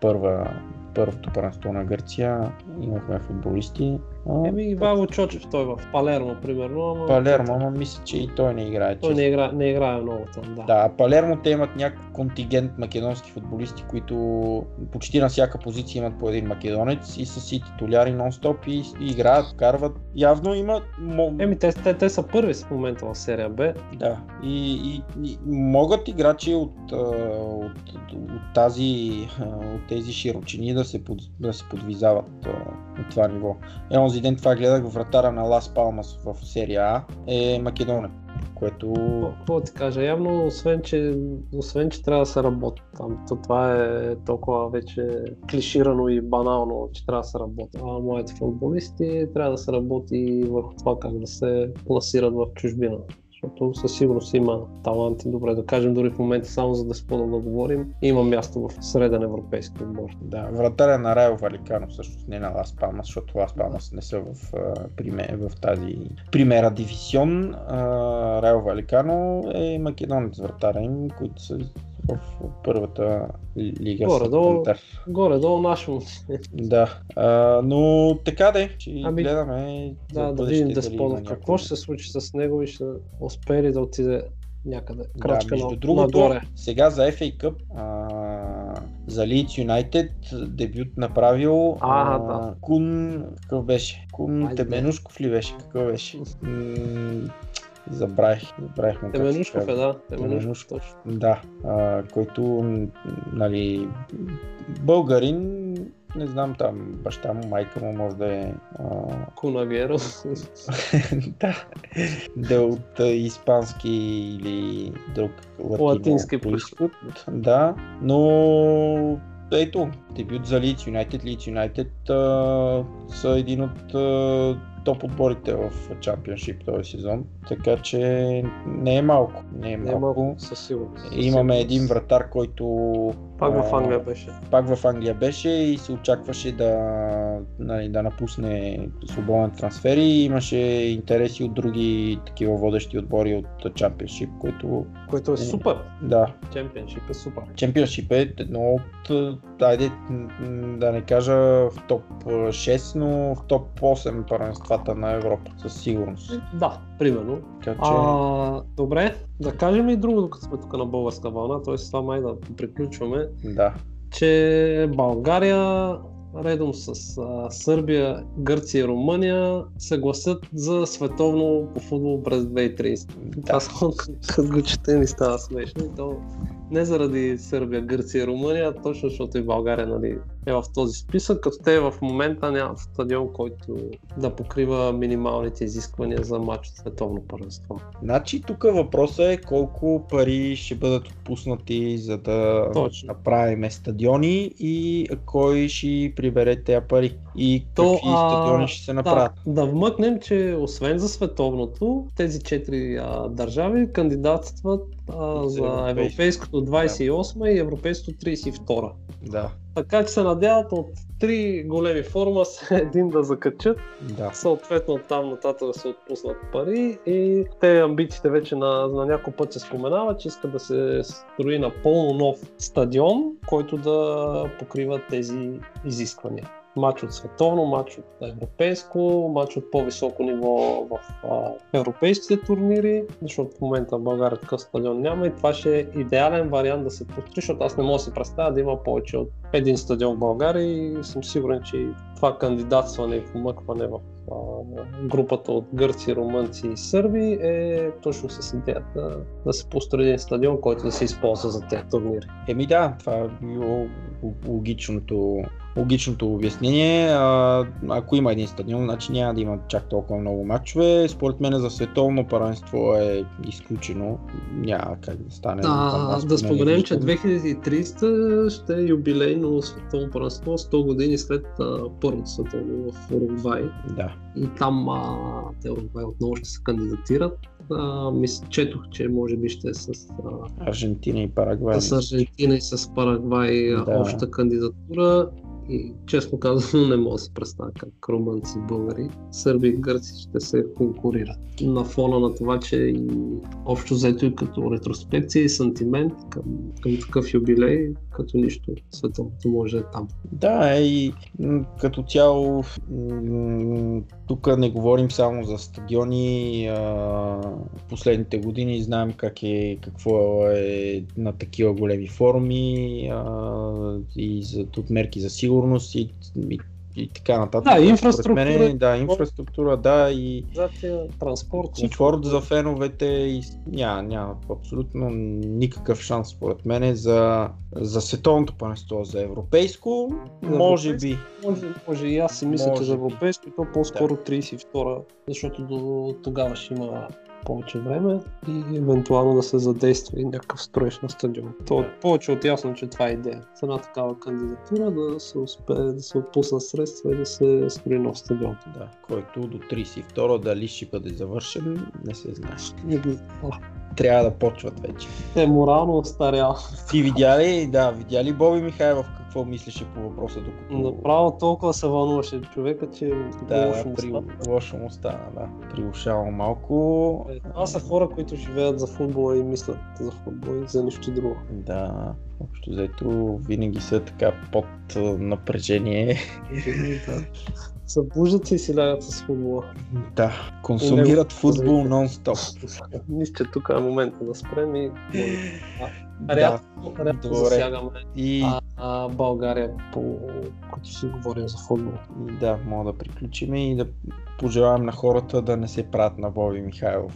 първа, първото първенство на Гърция, имахме футболисти. Еми, Ивайло Чочев, той в Палермо, примерно. Ама Палермо, ама мисля, че и той не играе. Той не, игра, не играе много там, да. Да, Палермо те имат някакъв контингент македонски футболисти, които почти на всяка позиция имат по един македонец и са си титуляри нон-стоп и, и играят, карват. Явно имат... Еми, те, те, те са първи в момента в серия Б. Да. И, и, и могат играчи от, от, от, от, тази, от тези широчини да се, под, да се подвизават от това ниво. Е, онзи ден това гледах вратара на Лас Палмас в серия А е македонец, което... Какво- ти кажа? Явно, освен че, освен, че трябва да се работи там, то това е толкова вече клиширано и банално, че трябва да се работи. А моите футболисти трябва да се работи върху това как да се пласират в чужбина. Защото със сигурност има таланти, добре да кажем, дори в момента само за да сподам да говорим, има място в среден европейски отбор. Да, вратаря на Райо Валикано, всъщност не на Лас Палмас, защото Лас Палмас не са в, а, приме, в тази примера дивизион. Райо Валикано е македонец вратаря им, които са в първата лига. Горе-долу. Горе-долу нашо. Да, а, но така де, ще Ами, гледаме Да, да видим Десподов има какво ще се случи с него и ще успее ли да отиде някъде. Да, Крачка между на, другото, нагоре. сега за FA Cup а, за Leeds United дебют направил А, а, да. Кун, какъв беше? Кун Айде. Теменушков ли беше? Какъв беше? М, забравих, забравих му Теменушков е, да. Теменушков, точно. Да, а, който, нали, българин, не знам там, баща му, майка му може да е а, Кунагеро. да, да от а, испански или друг латино Латински происход. Да, но ето, дебют за Leeds United. Leeds а, са един от а, топ отборите в Championship този сезон, така че не е малко. Не е Не е малко. малко, със сигурност. Имаме един вратар, който Пак в Англия беше. пак в Англия беше и се очакваше да, нали, да напусне свободен трансфер и имаше интереси от други такива водещи отбори от Championship, които Което е супер. да, Чемпионшип е супер. Championship е едно от, айде м, м, да не кажа в топ 6, но в топ 8 първенствата на Европа, със сигурност. Да, примерно. Така че, А, добре, да кажем и друго, докато сме тук на българска вълна, т.е. това май да приключваме, да. че България редом с а, Сърбия, Гърция и Румъния се гласят за световно по футбол през 2030. Това само като го чете ми става смешно. И то не заради Сърбия, Гърция и Румъния, точно защото и България нали, е в този списък, като те в момента нямат стадион, който да покрива минималните изисквания за матч от световно първенство. Значи тук въпросът е колко пари ще бъдат отпуснати за да Точно. направим стадиони и кой ще прибере тези пари и То, какви а, стадиони ще се направят. Да, да вмъкнем, че освен за световното, тези четири а, държави кандидатстват а, За за европейско. европейското 28 и европейското 32. Да, Така че се надяват от три големи форума с един да закачат, да. съответно от там нататък да се отпуснат пари и те амбициите вече на, на няколко път се споменава, че искат да се строи напълно нов стадион, който да покрива тези изисквания. Матч от световно, матч от европейско, матч от по-високо ниво в а, европейските турнири, защото в момента в България такъв стадион няма и това ще е идеален вариант да се построи, защото аз не мога да си представя да има повече от един стадион в България и съм сигурен, че това кандидатстване и помъкване в а, групата от гърци, румънци и сърби е точно с идеята да се построи един стадион, който да се използва за тези турнири. Еми да, това е било логичното, логичното обяснение. А, ако има един стадион, значи няма да има чак толкова много матчове. Според мен за световно първенство е изключено. Няма как да стане. А, да споменем, че виждам. 2300 ще е юбилейно световно първенство 100 години след а, първото световно в Уругвай. Да. И там а, те Уругвай отново ще се кандидатират. А, мис, четох, че може би ще е с, а, Аржентина и Парагвай. с Аржентина и с Парагвай Да. обща кандидатура. И честно казано не мога да се представя как румънци българи, сърби и гърци ще се конкурират. На фона на това, че и общо взето и като ретроспекция и сантимент към, към такъв юбилей, като нищо световното може е там. Да, е и като цяло тук не говорим само за стадиони. Последните години знаем как е, какво е на такива големи форуми и за тут мерки за сигурност и, и, и така нататък. Да, инфраструктура. Мен, да, инфраструктура, да, и транспорт, комфорт за феновете и няма, няма абсолютно никакъв шанс според мен за, за световното първенство, за европейско, За може европейско. би. Може, може и аз си мисля, че за европейско то по-скоро 32, защото до тогава ще има повече време и евентуално да се задейства и някакъв строеж на стадион. То е повече от ясно, че това е идея. С една такава кандидатура да се успее да се отпуснат средства и да се строи нов стадион. Да, който до 32 дали ще бъде завършен, не се знае. И, а, Трябва да почват вече. Те морално остарял. Ти видя ли, да, видя ли Боби Михайлов какво мислеше по въпроса, докато... Направо толкова се вълнуваше човека, че Да, лошо му при... стана. лошо му стана, да. Приушава малко. Е, Това са хора, които живеят за футбола и мислят за футбол и за нищо друго. Да, общо взето винаги са така под напрежение. Да. Събуждат се и си лягат с футбола. Да, консумират футбол нон-стоп. Мисля, че тук е момента да спрем и Да, рядко, рядко добре. засягаме и а, а, България, по... като си говорим за футбол. да, мога да приключим и да пожелаем на хората да не се правят на Боби Михайлов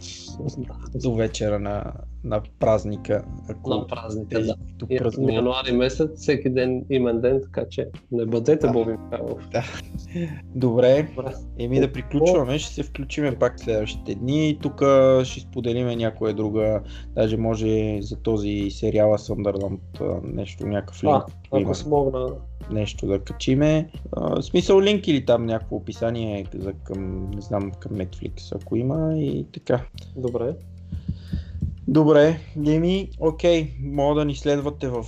до вечера на, на празника. Ако На празника, тези, да. И-. Януари месец, всеки ден имен ден, така че не бъдете Да. Боби Михайлов. Добре, Добре. еми да приключваме, ще се включиме пак следващите дни тук ще споделиме някоя друга, даже може за този сериала Съндърланд нещо, някакъв линк, А, ако смогна, нещо да качиме. А, смисъл линк или там някакво описание за към, не знам, към Netflix, ако има и така. добре. Добре, Еми, окей, мога да ни следвате в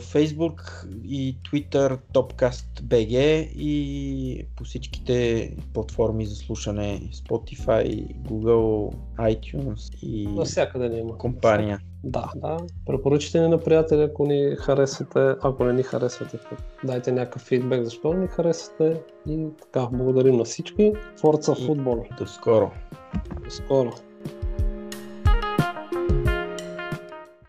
Facebook и Twitter TopcastBG и по всичките платформи за слушане Spotify, Google, iTunes и Навсякъде ни има. компания. Да, да. Препоръчите ни на приятели, ако ни харесвате, ако не ни харесвате, дайте някакъв фидбек, защо не ни харесвате. И така, благодарим на всички. Форца футбол. До скоро! До скоро.